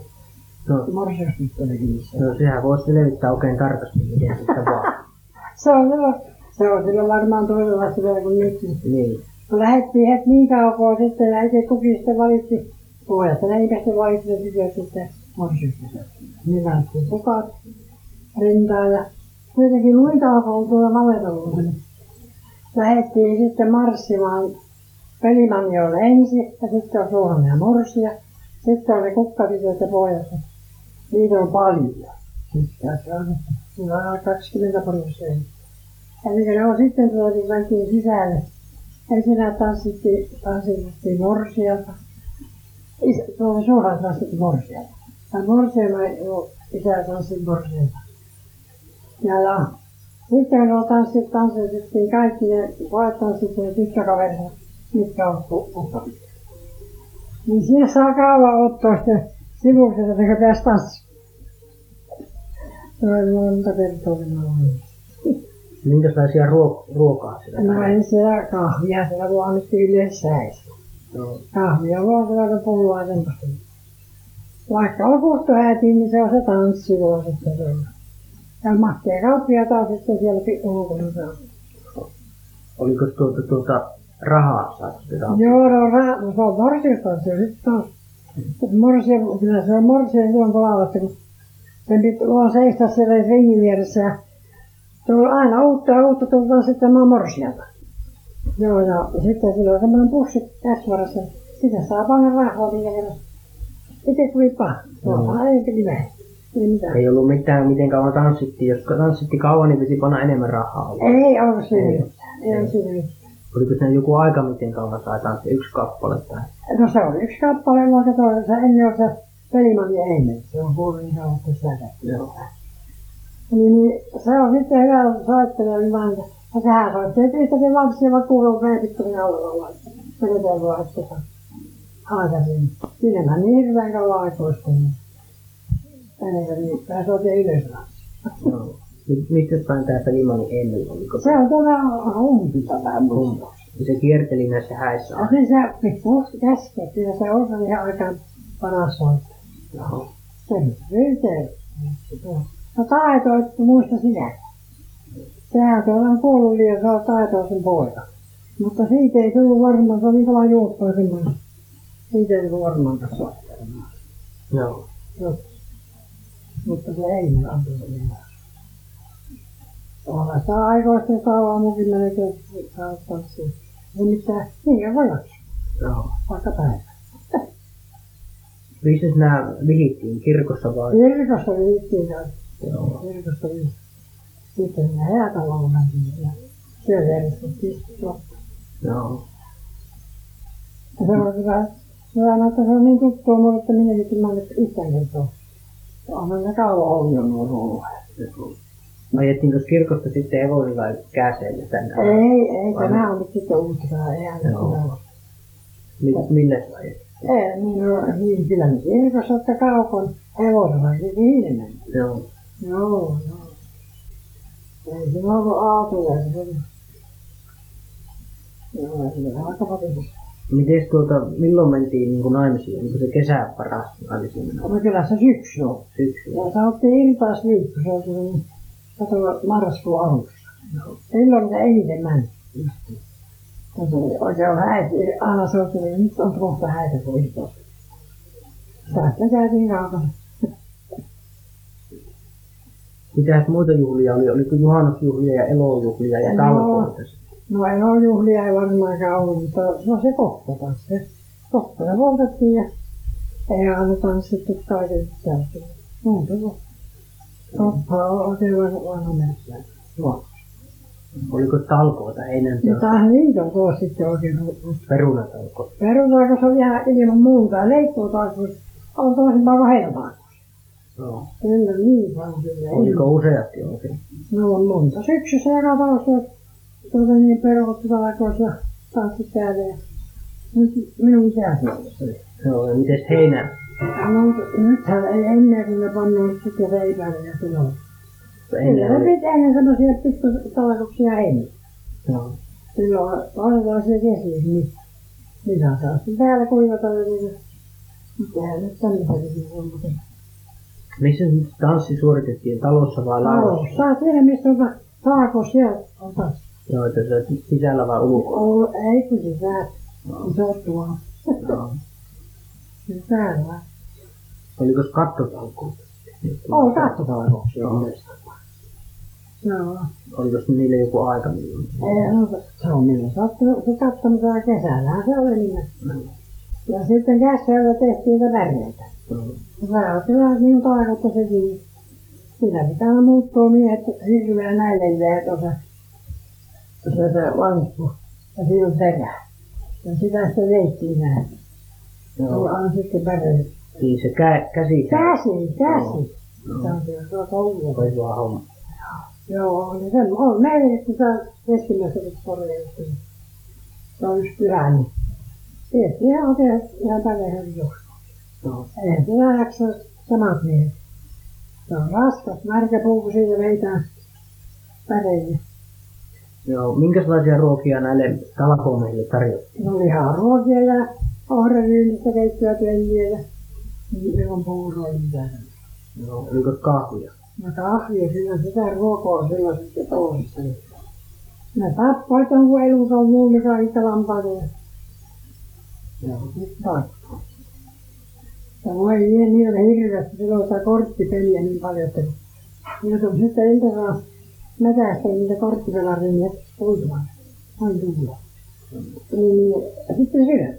[SPEAKER 2] No,
[SPEAKER 1] morsiustyttöni niissä.
[SPEAKER 2] no sehän voisi selvittää oikein tarkasti, miten sitten vaan.
[SPEAKER 1] Se on silloin, se on silloin varmaan toisenlaista vielä kuin nyt. niin. Kun lähdettiin heti niin kauan sitten ja itse kukin sitten valitsi pojat. Valitsi ne tytöt sitten morsiustytöt. Niin lähdettiin sukat rintaan ja kuitenkin muita alkoi tuolla navetalla. Lähdettiin sitten marssimaan Pelimanjolle ensin ja sitten on Suohan ja Morsia. Sitten on ne kukkatytöt ja pojat. Niitä on paljon. Sitten on, siinä on 20 prosenttia. Eli ne on sitten tuotiin mentiin sisälle. Ensinnä tanssittiin, tanssittiin morsiata. Isä, tuolla suoraan tanssittiin morsialla. Ja morsialla jo isä tanssi morsialla. Ja, ja sitten kun tanssit, tanssittiin kaikki ne pojat tanssittiin ja tyttökaverit, mitkä on kukkarit. Niin siinä saa kauan ottaa sitten sivuksi, että kun pääsi tanssimaan. Se oli monta kertaa minä ollut.
[SPEAKER 2] Minkälaisia ruok- ruokaa siellä
[SPEAKER 1] No ei siellä kahvia, siellä vaan annettiin yleensä.
[SPEAKER 2] Joo.
[SPEAKER 1] Kahvia vaan siellä ja semmoista. Vaikka on kuhtohätiin, niin se on se tanssi vaan sitten on. Ja makkia kauppia taas sitten siellä ulkona.
[SPEAKER 2] Oliko tuota, tuota rahaa saatu?
[SPEAKER 1] Joo, no, ra- no se on morsiustanssi sitten taas. Morsia, kyllä se on morsia silloin kun laulattu, kun sen piti vaan seistä siellä ringin vieressä ja tuli aina uutta ja uutta tuli taas sitten maan morsialta. Joo, ja sitten sillä on semmoinen pussi käsivarassa. Sitä saa panna rahaa minkä verran. Itse tuli paha. No, ei piti. Ei mitään.
[SPEAKER 2] Ei ollut mitään, miten kauan tanssittiin. Jos tanssitti kauan, niin piti panna enemmän rahaa.
[SPEAKER 1] Ei ollut siinä
[SPEAKER 2] Ei.
[SPEAKER 1] mitään. Ei ollut siinä mitään.
[SPEAKER 2] Oliko siinä joku aika, miten kauan sai tanssia? Yksi kappale tai?
[SPEAKER 1] No se oli yksi kappale, vaikka toi, se ennen oli se Pelimanni Eimen. Se on kuullut niin kauan, että sitä
[SPEAKER 2] Joo.
[SPEAKER 1] Niin, niin se on sitten hyvä soittelu, niin vaan, ja soitti, että yhtäkin lapsia vaan kuuluu peipittelin alueella. Se vetää vaan, että se aikaisin. Sinnehän niin hirveän kauan aikuista. Niin. Ennen kuin niin, pääsi oikein ylös.
[SPEAKER 2] Joo. Mi- Mistä päin tämä Pelimani ennen? Oliko
[SPEAKER 1] Se on tuolla umpita tämä.
[SPEAKER 2] Ja se kierteli näissä häissä.
[SPEAKER 1] Ja se se käskee, kyllä se on ihan oikein paras soittaa.
[SPEAKER 2] Joo.
[SPEAKER 1] Se yhteen. No taito, että muista sitä. Sehän tuolla on kuollut liian, se on taitoisen poika. Mutta siitä ei tullut varmaan, se oli kova juoppa semmoinen. Siitä ei tullut varmaan tässä.
[SPEAKER 2] Joo.
[SPEAKER 1] Joo. Mutta se ei mene antanut vielä. Olla sitä aikoista kauan munkin melkein saa tanssia. Ei mitään, niin voi jaksaa,
[SPEAKER 2] Joo.
[SPEAKER 1] vaikka päivä.
[SPEAKER 2] Missä nämä vihittiin? Kirkossa vai?
[SPEAKER 1] Kirkossa viittiin ja
[SPEAKER 2] Joo.
[SPEAKER 1] kirkossa viittiin. Sitten mentiin ja sitten loppu.
[SPEAKER 2] Joo.
[SPEAKER 1] Ja se on hyvä, hyvä että se on niin tuttua mulle, että minäkin mä nyt yhtään kertaa. On ne kauan ollut nuo ruoat.
[SPEAKER 2] Ajettiinko kirkosta sitten hevosilla käseillä tänne?
[SPEAKER 1] Ei, ei, tämä on nyt sitten uutta, ei aina ole.
[SPEAKER 2] Mi- millä se ajettiin?
[SPEAKER 1] Ei, niin, no, niin kyllä me kirkossa, että kaukon hevosella niin meni.
[SPEAKER 2] Joo.
[SPEAKER 1] Joo, joo. Ei se ollut autoja, se oli. Joo, se oli aika paljon.
[SPEAKER 2] Miten tuota, milloin mentiin niin naimisiin? Oliko se kesä paras naimisiin mennä?
[SPEAKER 1] No kyllä se syksy on.
[SPEAKER 2] Syksyllä.
[SPEAKER 1] Ja sanottiin iltaisviikko, se oli niin, kato marraskuun alussa. Silloin se eniten meni. Se oli oikein häitä, aina se oli, nyt on kohta häitä kuin iltais. Tästä käytiin kaukana.
[SPEAKER 2] Mitäs muita juhlia oli? Oliko juhannusjuhlia ja elojuhlia ja
[SPEAKER 1] Joo.
[SPEAKER 2] talkoita?
[SPEAKER 1] No ei ole juhlia, ei varmaankaan ollut, mutta no se. Se kokkoja poltettiin ja ei aina tanssittu kaiken jälkeen. Muuta kuin koppa on oikein vanha. Joo.
[SPEAKER 2] Oliko talkoita heinän
[SPEAKER 1] taas niitä on tuossa sitten oikein ollut.
[SPEAKER 2] perunatalko?
[SPEAKER 1] Perunaako se on ihan ilman muuta ja leikkuutaako on toisempaa kuin heinätaako.
[SPEAKER 2] Joo.
[SPEAKER 1] Kyllä niin kyllä.
[SPEAKER 2] Oliko useasti oikein?
[SPEAKER 1] No on monta syksyssä joka talossa tuota niin peruttu talkoissa ja tanssit päälle. ja Nyt minun on se.
[SPEAKER 2] Joo, ja mites heinä?
[SPEAKER 1] No, nythän ei ennen kuin ne pannaan sitten reipäälle ja silloin. Kyllä
[SPEAKER 2] Ennen
[SPEAKER 1] ne
[SPEAKER 2] oli.
[SPEAKER 1] ennen semmoisia pikkutalkuksia ennen.
[SPEAKER 2] Joo.
[SPEAKER 1] Silloin toisenlaisia kesiä, niin mitä saa sitten täällä kuivata niin. Mutta eihän nyt tämmöisenkin semmoisen.
[SPEAKER 2] Missä tanssi suoritettiin? Talossa vai laivassa?
[SPEAKER 1] Saa tiedä, mistä on saako siellä on taas.
[SPEAKER 2] Joo, että se sisällä vai ulkoa?
[SPEAKER 1] Ei kun se sää. Se on tuolla.
[SPEAKER 2] Joo.
[SPEAKER 1] Se täällä.
[SPEAKER 2] Oliko kattotalkoita?
[SPEAKER 1] On kattotalkouksia.
[SPEAKER 2] Joo.
[SPEAKER 1] Joo.
[SPEAKER 2] Oliko niille joku aika milloin?
[SPEAKER 1] Ei, no, se on minun sattunut, se kattonut täällä kesällähän se oli niin. Ja sitten kässällä tehtiin niitä väreitä.
[SPEAKER 2] Joo.
[SPEAKER 1] Se on kyllä niin taikutta sekin. Siinä pitää muuttua miehet hirveän näille veet osa. Se se lankku. Ja siinä on terä. Ja sitä sitten leikkiin näin. Joo. on sitten päreillä.
[SPEAKER 2] Niin se kä, käsi.
[SPEAKER 1] Käsi, käsi. Se on se, se on koulu.
[SPEAKER 2] Toivoa homma.
[SPEAKER 1] Joo, niin se on meille, että se keskimmäiset korjaus. Se on yksi pyhä, niin tietysti ihan oikein ihan juoksu.
[SPEAKER 2] Joo.
[SPEAKER 1] Eihän sitä jaksa samat miehet. Se on raskas, märkä puu, kun siitä veitään päreille.
[SPEAKER 2] Joo. Minkälaisia ruokia näille talakomiehille tarjottiin?
[SPEAKER 1] No liharuokia ja ohraryynistä keittyä pelliä ja ilman puuroa mitään.
[SPEAKER 2] Joo. Oliko kahvia?
[SPEAKER 1] No kahvia, sillä sitä ruokaa silloin sitten toisessa. Ne tappoit jonkun elukan muun, mikä itse lampaita
[SPEAKER 2] Joo.
[SPEAKER 1] nyt tappoi. Ja voi vie niillä hirveästi silloin sitä korttipeliä niin paljon, että niitä on sitten iltasella metästä niitä korttipelareja niin puitumaan. Aina tulla. Niin, niin, ja sitten syödään.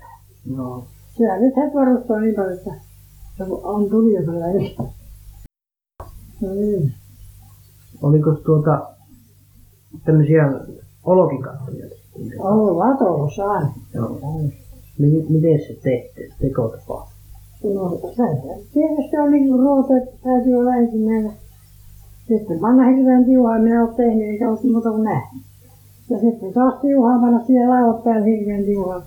[SPEAKER 2] Joo.
[SPEAKER 1] Kyllä nyt hän varustaa niin paljon, että se on kyllä ei. No niin.
[SPEAKER 2] Oliko tuota tämmöisiä olkikattoja?
[SPEAKER 1] Latossa aina.
[SPEAKER 2] Joo. Mi- miten se tehtiin, tekotapa?
[SPEAKER 1] No se tietysti on niin kuin ruote, että täytyy olla ensimmäinen. Sitten panna hirveän tiuhaa, minä olen tehnyt, eikä ole muuta kuin nähnyt. Ja sitten taas tiuhaa panna siihen lauat päälle hirveän tiuhaa,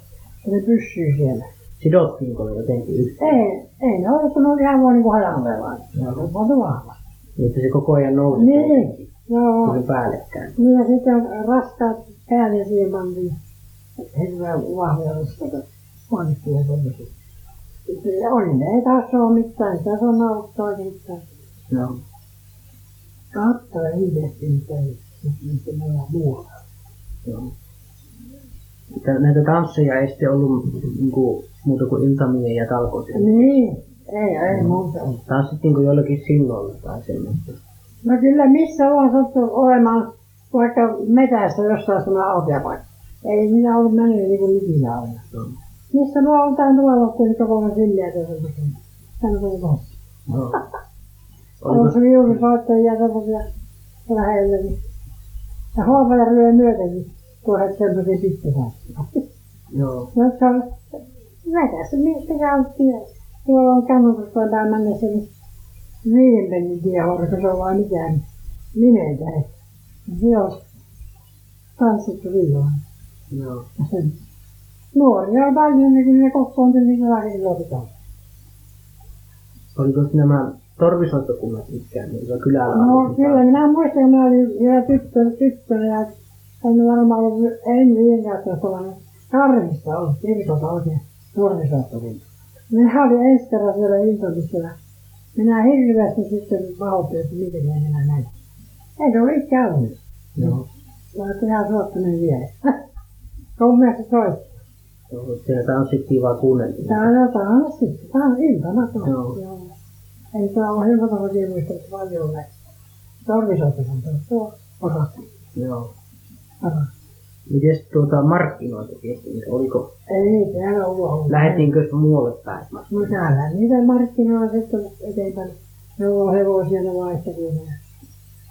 [SPEAKER 1] ja se pysyy siellä.
[SPEAKER 2] Sidottiinko ne jotenkin yhteen?
[SPEAKER 1] Ei, ei ne ole, kun ne oli ihan vaan niin kuin hajanlevainen. Ne on pantu vahva.
[SPEAKER 2] Niin, se koko ajan nousi
[SPEAKER 1] Niin, joo.
[SPEAKER 2] se päällekkäin.
[SPEAKER 1] Niin ja sitten raskaat päälle siihen pantiin hirveän vahvoja ruskoita huonettiin ja semmoisia. Sitten oli ne ei taas ole mitään, on nauttaa oikein mitään.
[SPEAKER 2] Joo.
[SPEAKER 1] Ei tehty mitään, mistä me ollaan muualla.
[SPEAKER 2] Joo. Että näitä tansseja ei sitten ollut niin kuin, muuta kuin iltamien ja talkoiden.
[SPEAKER 1] Niin, ei, ei muuta ole.
[SPEAKER 2] Tanssittiinko jollakin silloin tai semmoista?
[SPEAKER 1] No kyllä missä on sattu olemaan vaikka metässä jossain sana aukea paikka. Ei minä ollut mennyt niin kuin nykyään aina.
[SPEAKER 2] Joo.
[SPEAKER 1] Missä nuo on tämän tuolla, kun niitä kolme silmiä tässä tekee. Tänne tuli tuossa.
[SPEAKER 2] Joo.
[SPEAKER 1] On
[SPEAKER 2] Oliko,
[SPEAKER 1] se juuri soittajia semmoisia lähellä. Niin. Ja Haapajärven myötenkin tuohon semmoisia pitkäsaattia.
[SPEAKER 2] joo.
[SPEAKER 1] Jotka on vetässä mistä kautta. Tuolla on kannatuspaikkaan mennessä niin viiden pennin tiehorra, kun se on vaan mitään nimetä. Se on tanssittu silloin.
[SPEAKER 2] joo.
[SPEAKER 1] Sen nuoria on paljon, niin kun ne kokoontui, niin se lähti lopitaan.
[SPEAKER 2] Oliko nämä torvisoittokunnat mitkään niillä kylällä?
[SPEAKER 1] No kyllä, minä muistan, kun minä olin vielä tyttö, tyttönä ja en varmaan ollut, en viidenkäyttöön sellainen Karvissa ollut kirkolta oikein nuorisoottokunta. Minä olin ensi kerran siellä Iltavissa ja minä hirveästi sitten pahoittelin, että miten minä näin. Ei ole ikään ollut.
[SPEAKER 2] Joo.
[SPEAKER 1] Mä oon ihan suottunut vielä. Kommeasti soittaa.
[SPEAKER 2] Joo. Siellä tanssittiin vaan kuunneltiin.
[SPEAKER 1] Tää on tanssi. Tää on iltana tuo.
[SPEAKER 2] Joo.
[SPEAKER 1] Ei tää ole ohjelmata oikein muista, että paljon näin. Torvisoottokunta, tuo osatti.
[SPEAKER 2] Joo.
[SPEAKER 1] Aha.
[SPEAKER 2] Miten tuota markkinoita tehtiin? Oliko,
[SPEAKER 1] Ei täällä ollut ollut.
[SPEAKER 2] lähdettiinkö muualle päin?
[SPEAKER 1] No täällä niitä markkinoilla sitten eteenpäin. Ne on hevosia ne vaihtakin ja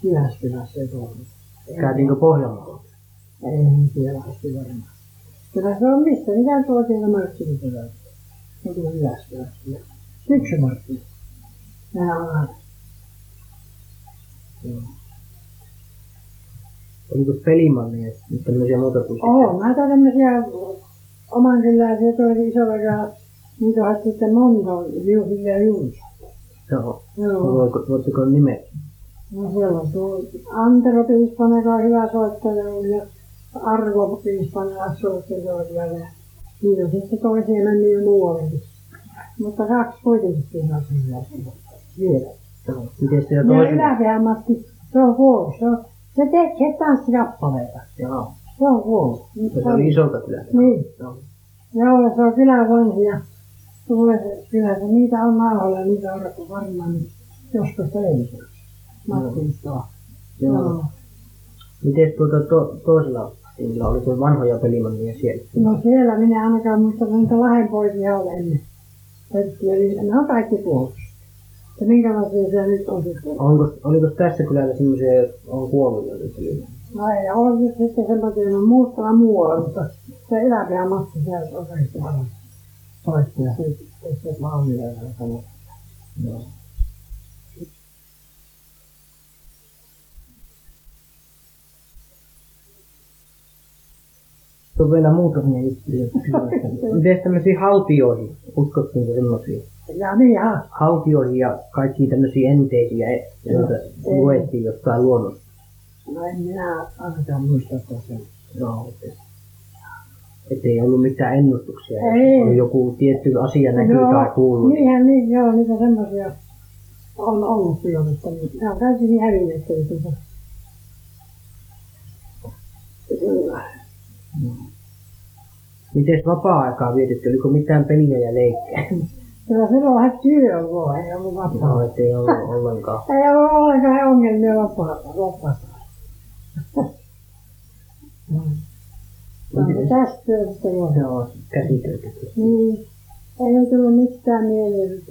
[SPEAKER 1] Jyväskylässä ja tuolla.
[SPEAKER 2] Käytiinkö Pohjanmaalla?
[SPEAKER 1] Ei siellä asti varmaan. Kyllä se on missä, mitä tuo siellä markkinoilla. Se tulee Jyväskylässä. ja Syksymarkkinat. Nämä on aina.
[SPEAKER 2] Joo. Oliko pelimanneja tämmöisiä muuta kuin
[SPEAKER 1] Oo, näitä tämmöisiä oman kyläisiä tosi isoja, niitä on sitten monta viusille ja juusa.
[SPEAKER 2] Joo.
[SPEAKER 1] Joo.
[SPEAKER 2] Voiko, voitteko nimeä?
[SPEAKER 1] No siellä on tuo Antero Piispanen, joka on hyvä soittaja ollut, ja Arvo Piispanen assuutti soittaja. Ja on sitten toisia mennyt jo muuallekin. Mutta kaksi kuitenkin siinä on kyllä vielä.
[SPEAKER 2] Miten siellä
[SPEAKER 1] Ja
[SPEAKER 2] toisella?
[SPEAKER 1] Yläpään Matti, se on kuollut. Se, on, se tekee tanssikappaleita.
[SPEAKER 2] Joo.
[SPEAKER 1] Se on kuollut.
[SPEAKER 2] Se oli isolta kyllä.
[SPEAKER 1] Niin.
[SPEAKER 2] Joo.
[SPEAKER 1] Joo, ja se on kylän vanhi ja kyllä se niitä on nauhalla, niitä on varmaan niin joskus töissä. Mattistoa.
[SPEAKER 2] Joo.
[SPEAKER 1] Joo.
[SPEAKER 2] Miten tuota to, toisella sillä oliko vanhoja pelimanneja siellä?
[SPEAKER 1] No siellä minä ainakaan muista, että niitä Lahden poikia oli ennen. Oli, ne on kaikki kuollut. Ja minkälaisia siellä nyt on sitten?
[SPEAKER 2] Onko, oliko tässä kylällä semmoisia, jotka on kuollut joita pelimanneja?
[SPEAKER 1] No ei ole nyt sitten semmoisia, ne on muuttava muualle, mutta se Yläpään Matti siellä on kaikki paljon. soitti ja sitten lauluja ja sanoi.
[SPEAKER 2] Joo. Se on vielä muutamia juttuja. Miten tämmöisiä haltioihin? Uskottiinko semmoisia?
[SPEAKER 1] Ja niin ihan.
[SPEAKER 2] Haltioihin ja kaikki tämmöisiä enteisiä, joita
[SPEAKER 1] Ei.
[SPEAKER 2] luettiin jostain luonnosta.
[SPEAKER 1] No en minä ainakaan muista sen.
[SPEAKER 2] Joo. Että ei ollut mitään ennustuksia.
[SPEAKER 1] Ei.
[SPEAKER 2] Oli joku tietty asia näkyy tai kuuluu.
[SPEAKER 1] niinhän niin, joo, niitä semmoisia on ollut jo, mutta ne on niin hävinneet. että ei tuota- Kyllä.
[SPEAKER 2] Miten vapaa-aikaa vietetty? Oliko mitään peliä ja leikkejä?
[SPEAKER 1] Kyllä silloin vähän työ ollut, ei ollut vapaa.
[SPEAKER 2] ettei ollut ollenkaan.
[SPEAKER 1] Ei ollut ollenkaan ongelmia vapaa. vapaa. No, tästä työstä joo.
[SPEAKER 2] Joo, käsityötä.
[SPEAKER 1] Niin, ei tullut mitään mieleen.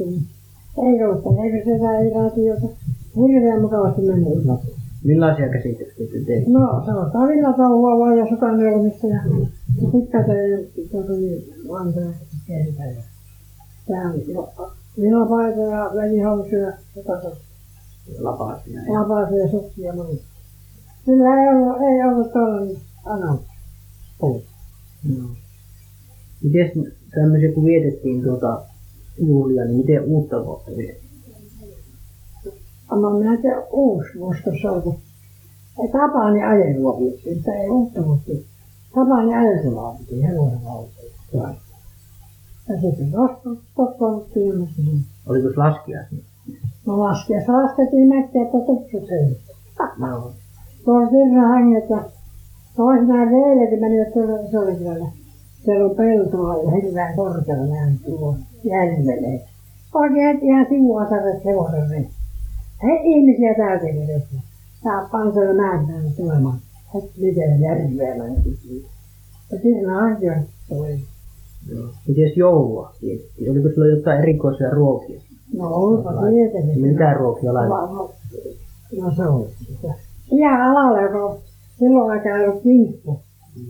[SPEAKER 1] Ei ollut, eikö se ei ratiota. Hirveän mukavasti mennä illat.
[SPEAKER 2] Millaisia käsityötä te teitte?
[SPEAKER 1] No, se on tavilla vaan ja ja pikkateen tuota niin, vantaa kehitä. ja on jo villapaita ja välihousuja, tuota,
[SPEAKER 2] Lapasia.
[SPEAKER 1] lapaisia sukkia moni. Kyllä ei ollut, ei ollut tuollainen anna puu.
[SPEAKER 2] Joo. Miten tämmöisiä kun vietettiin tuota juhlia, niin miten uutta vuotta vietettiin?
[SPEAKER 1] Anna minä uusi muistossa on, kun ei Tapani ajelua viitti, että ei uutta vuotta. Tapani ajelua viitti, hevosen valtoja. Ja sitten kokoonnuttiin jonnekin.
[SPEAKER 2] Oliko laskiaisia?
[SPEAKER 1] No laskiessa laskettiin näkkiä, että tuksut ei.
[SPEAKER 2] Joo.
[SPEAKER 1] Tuolla Sirran hanget ja toisinaan veillekin menivät tuolla Solikylällä. Siellä on peltoa ja hirveän korkealla näin tuo järvelle. Oikein ihan sivuasaret hevosen reissu. He ihmisiä reissu. Saa pansalla mäen päälle tulemaan. Heti miten järveä meni. Ja hanki on tuli.
[SPEAKER 2] Joo. Miten joulua vietettiin? Oliko sulla jotain erikoisia ruokia?
[SPEAKER 1] No olpa tietenkin.
[SPEAKER 2] Mitä ruokia laitettiin?
[SPEAKER 1] No, se on. Ihan alalla, joka on silloin aikaa ollut kimppu.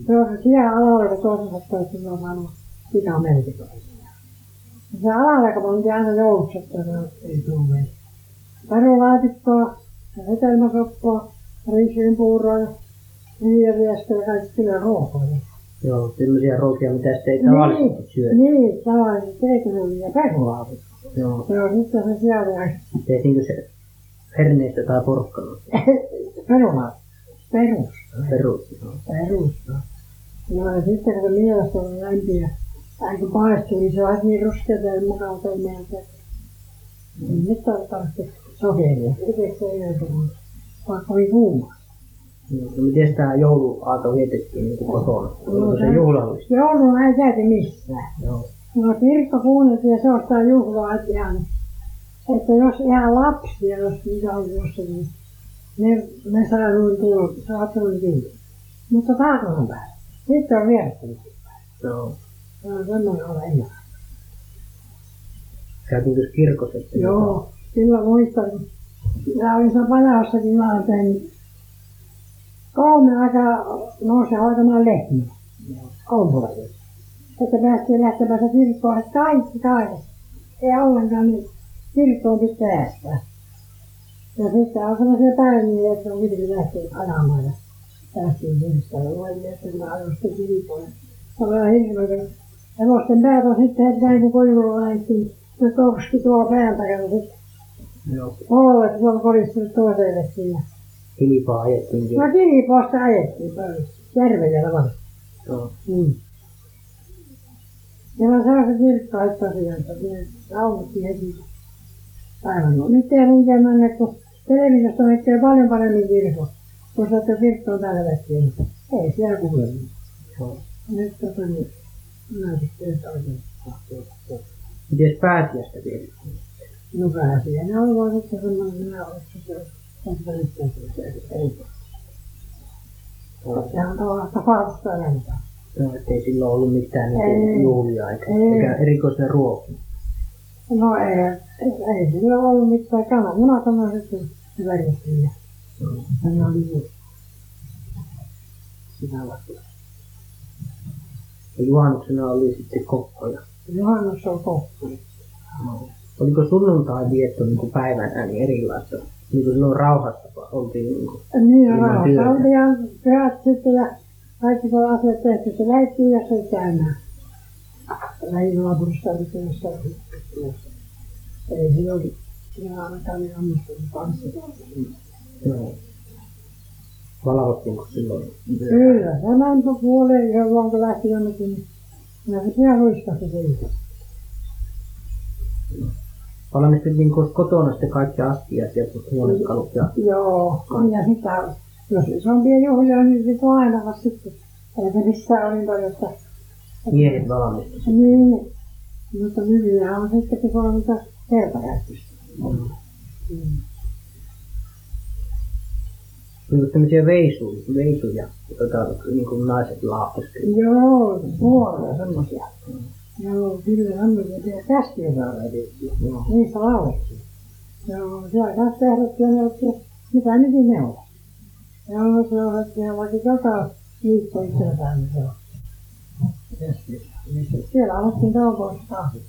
[SPEAKER 1] Se on sijaan alalla, joka toisessa toi silloin sanoa sitä merkitystä. Se alalla, joka pantiin aina jouluksi, että ei tule. Perulaatikkoa, hetelmäsoppaa, riisiinpuuroa, hiiriästä ja kaikki kyllä ruokoja.
[SPEAKER 2] Joo, tämmöisiä ruokia, mitä sitten ei tavallisesti syödä.
[SPEAKER 1] Niin, tavallisesti teikö ja perulaatikko.
[SPEAKER 2] Joo.
[SPEAKER 1] Se on sitten se sijaan
[SPEAKER 2] Tehtiinkö se herneistä tai porkkanoista?
[SPEAKER 1] perulaatikko. Perus.
[SPEAKER 2] Perus.
[SPEAKER 1] Perusta. No ja sitten kun mielestä on lämpiä, tai kun paistuu, niin se on niin ruskeata ja mukava se. Niin nyt tarvitsee sokeria. Se ei ole tullut, vaikka oli kuuma.
[SPEAKER 2] Joo. No miten tämä jouluaato vietettiin niin kuin kotona? Oliko se juhlallista?
[SPEAKER 1] Jouluna ei käyty missään.
[SPEAKER 2] Joo.
[SPEAKER 1] No kirkko kuunneltiin ja se on sitä juhlaa, että ihan, että jos ihan lapsia, jos niitä on jossakin, niin ne, ne saa noin tulla, saa noin kiinni. Mutta taakon päällä. Sitten on vierettänyt.
[SPEAKER 2] Joo.
[SPEAKER 1] Se on semmoinen olla elämä.
[SPEAKER 2] Käytiinkö kirkossa?
[SPEAKER 1] Joo, silloin muistan, minä olin siinä Pajassakin, mä olin tehnyt kolme aikaa nousi hoitamaan lehmiä. Aamulla. Että päästiin lähtemään se kirkkoon, että kaikki kaikki. Ei ollenkaan, niin kirkkoon pitää päästä. Ja sitten on sellaisia päiviä, että on kuitenkin lähtiin ajamaan ja päästiin kirkkoon. Luin, että mä ajoin sitten kirkkoon. Se oli ihan hirveä. Hevosten päät on sitten heti näin kun koivulla lähdettiin. Se torski tuolla pään takana sitten.
[SPEAKER 2] Joo.
[SPEAKER 1] Polvet tuolla koristunut toiselle siinä.
[SPEAKER 2] Kilpaa ajettiin
[SPEAKER 1] No kirikosta ajettiin paljon. Järvellä vaan.
[SPEAKER 2] Joo.
[SPEAKER 1] Mm. Siellä on sellaista kirkkoa, että tosiaan, että lauluttiin heti päivän. No, nyt ei niinkään mennä, kun televisiosta näkee paljon paremmin kirkko. Kun sä olette kirkkoon täällä väkkiä, ei siellä kuule.
[SPEAKER 2] Joo.
[SPEAKER 1] Nyt tota niin, mä sitten oikein.
[SPEAKER 2] Miten pääsiäistä vietettiin?
[SPEAKER 1] No pääsiä. Ne oli vaan sitten semmoinen, minä olen sitten tässä nyt ei. Se on tuollaista falskaa lentää.
[SPEAKER 2] Joo, ettei silloin ollut mitään niin juhlia eikä,
[SPEAKER 1] Ei.
[SPEAKER 2] eikä erikoisia ruokia.
[SPEAKER 1] No ei, ei, sillä ollut mitään kananmunat on sitten värjätty ja ne oli just sitä vasta.
[SPEAKER 2] Ja juhannuksena oli sitten kokkoja.
[SPEAKER 1] Juhannus on koppuri.
[SPEAKER 2] Oliko sunnuntai vietto niin kuin päivänä niin erilaista? Niin kuin silloin rauhassa oltiin niin kuin,
[SPEAKER 1] Niin, rauhassa oltiin ja pyhät sitten ja kaikki kun asiat tehty, se lähdettiin ja se käymään. Lähinaapurista oli työssä. Ei se oli. Siinä ainakaan niin ammustunut tanssit.
[SPEAKER 2] joo. Valvottiinko silloin?
[SPEAKER 1] Kyllä, se lämpö puoleen ihan vaan kun lähti jonnekin, niin kyllä se siellä huiskasi siitä.
[SPEAKER 2] Valmistettiinko kotona sitten kaikki astiat ja huonekalut ja
[SPEAKER 1] Joo, ja sitä, jos isompia juhlia, niin se on aina vasta sitten. Ei se missään ole niin paljon, että
[SPEAKER 2] miehet valmistivat?
[SPEAKER 1] Niin, mutta nykyään on sitten, kun on niitä kertakäyttöistä. Mm.
[SPEAKER 2] Niin kuin tämmöisiä veisuja, veisuja joita niin kuin naiset laapiskelivat.
[SPEAKER 1] Joo, vuoroja semmoisia. Joo, kyllä semmoisia ja käskiösaara tehtiin.
[SPEAKER 2] Joo.
[SPEAKER 1] Niistä laulettiin. Joo, siellä kanssa tehdettiin ja ne otti, mitä nyt ne on. Joo, se on, että vaikka joka viikko itseltään niin se. Niin se- Siellä alettiin kaupoissa kahvit.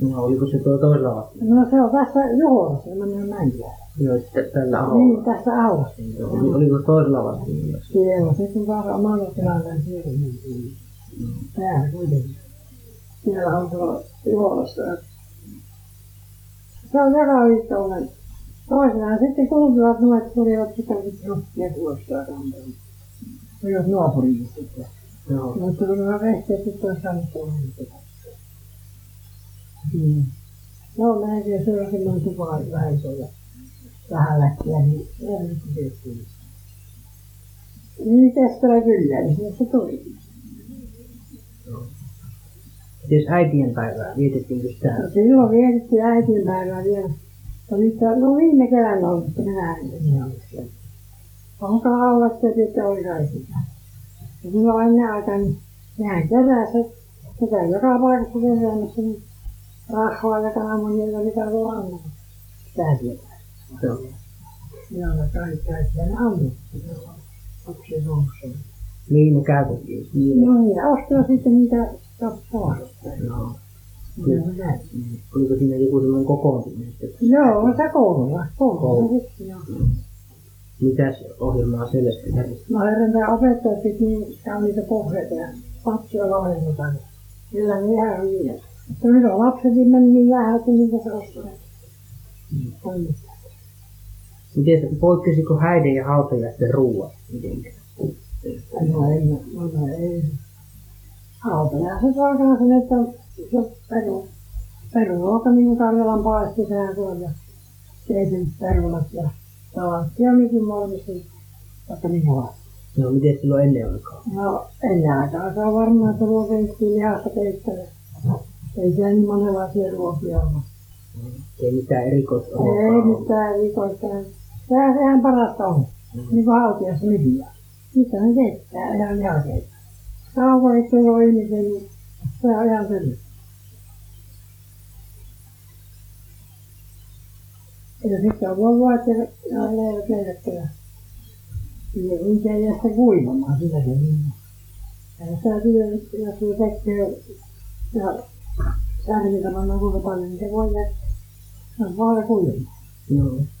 [SPEAKER 2] No, oliko se tuo toisella asti?
[SPEAKER 1] No se on tässä Juholassa, se menee Mänkilään.
[SPEAKER 2] Joo, tällä
[SPEAKER 1] Niin,
[SPEAKER 2] alueella.
[SPEAKER 1] tässä aulassa.
[SPEAKER 2] Oli- Oliko toisella vasta?
[SPEAKER 1] Siellä sitten taas omalla tilallaan siellä niin täällä kuitenkin. Siellä on tuolla Juholassa. Se on joka viikkoinen. Toisinaan sitten kulkivat nuoret tulivat sitä sitten rukkia kuostaa kantamaan. Tulivat naapuriin sitten.
[SPEAKER 2] Joo.
[SPEAKER 1] Mutta kun nämä vehkeet sitten on saanut tuolla Mm. Joo, meidänkin se on semmoinen tupa vähän ja vähän läkkiä, niin erityisesti tehtiin. Niin keskellä kyllä, niin se tuli.
[SPEAKER 2] Miten äitien päivää? Vietettiinkö sitä?
[SPEAKER 1] No silloin vietettiin äitienpäivää vielä. Ja nyt, no viime keväänä sitten minä ollut siellä. Onko hauvat ja sitten oli kaikista. Ja silloin ennen aikaa, niin nehän keräsi. Se käy joka paikassa keräämässä, niin rahaa ja kananmunia mitä voi antaa. Sitä tietää.
[SPEAKER 2] Joo.
[SPEAKER 1] Joo, ja kaikki kaikki. Ja ne ampui. Lapsien nousuun.
[SPEAKER 2] Mihin ne käytettiin? Ne?
[SPEAKER 1] No niin, ja ostaa sitten niitä
[SPEAKER 2] Joo. Oliko siinä joku semmoinen kokoontuminen sitten?
[SPEAKER 1] Joo, se koululla. Koululla sitten, joo.
[SPEAKER 2] Mitäs ohjelmaa selvästi järjestettiin?
[SPEAKER 1] No herran tämä opettajat piti niin kauniita pohjeita ja lapsia ohjelmata. Kyllä ne ihan hyviä. Mutta nyt on lapset niin niin vähän, että niitä se ostaa. Mm.
[SPEAKER 2] Miten se, poikkesiko häiden ja hautajaisten ruuat? Miten?
[SPEAKER 1] No ei, no, no ei. Se alkaa sen, että se peru, peruruoka niin kuin Karjalan paisti, sehän se on ja keitin perunat ja salattia nyky valmistin, vaikka minkälaista.
[SPEAKER 2] No miten silloin ennen aikaa?
[SPEAKER 1] No, ennen aikaa se on varmaan, että ruokeittiin lihasta keittänyt. Ei siellä niin monenlaisia ruokia ole.
[SPEAKER 2] Ei mitään erikoisruokaa
[SPEAKER 1] Ei
[SPEAKER 2] ollut.
[SPEAKER 1] mitään erikoista. Sehän sehän parasta on. Niin kuin haltiassa nykyään. Mitä ne keittää, ihan ihan keittää. On ihmisiä, niin se on ihan selvä. Ja sitten on voivat ja ja leivät leivottuja. Ja niitä ei jää sitä kuivamaan, sitä se niin. Ja jos sä tiedät, jos sulla tekee ja särmitä pannaan kuinka paljon, niin se voi. Se on vaan kuivamaan.
[SPEAKER 2] Joo.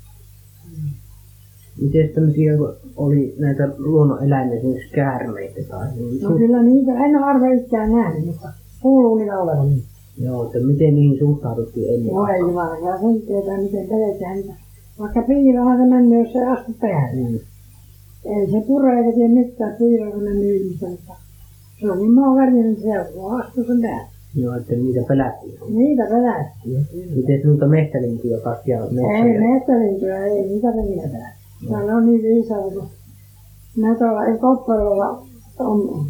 [SPEAKER 2] Miten tämmöisiä oli näitä luonnoneläimiä, esimerkiksi käärmeitä tai niin?
[SPEAKER 1] No kyllä niitä, en ole harva ikään nähnyt, mutta kuuluu niitä olevan.
[SPEAKER 2] Joo, että miten niihin suhtauduttiin ennen?
[SPEAKER 1] No ei jumala, sen tietää miten peletään niitä. Vaikka piilohan se menee, jos se astu päälle.
[SPEAKER 2] Mm.
[SPEAKER 1] Ei se pure eikä tiedä mitään piilolla mennyt ihmistä, mutta se on niin maan värinen, se on astu sen päälle.
[SPEAKER 2] Joo, että niitä pelättiin.
[SPEAKER 1] Niitä pelättiin.
[SPEAKER 2] Miten noita mehtälintuja kaikkia
[SPEAKER 1] Ei
[SPEAKER 2] metsäjä?
[SPEAKER 1] metsälintuja, ei niitä pelätä. Ja ne on niin viisaita, kun mä tuolla ei kopparolla on,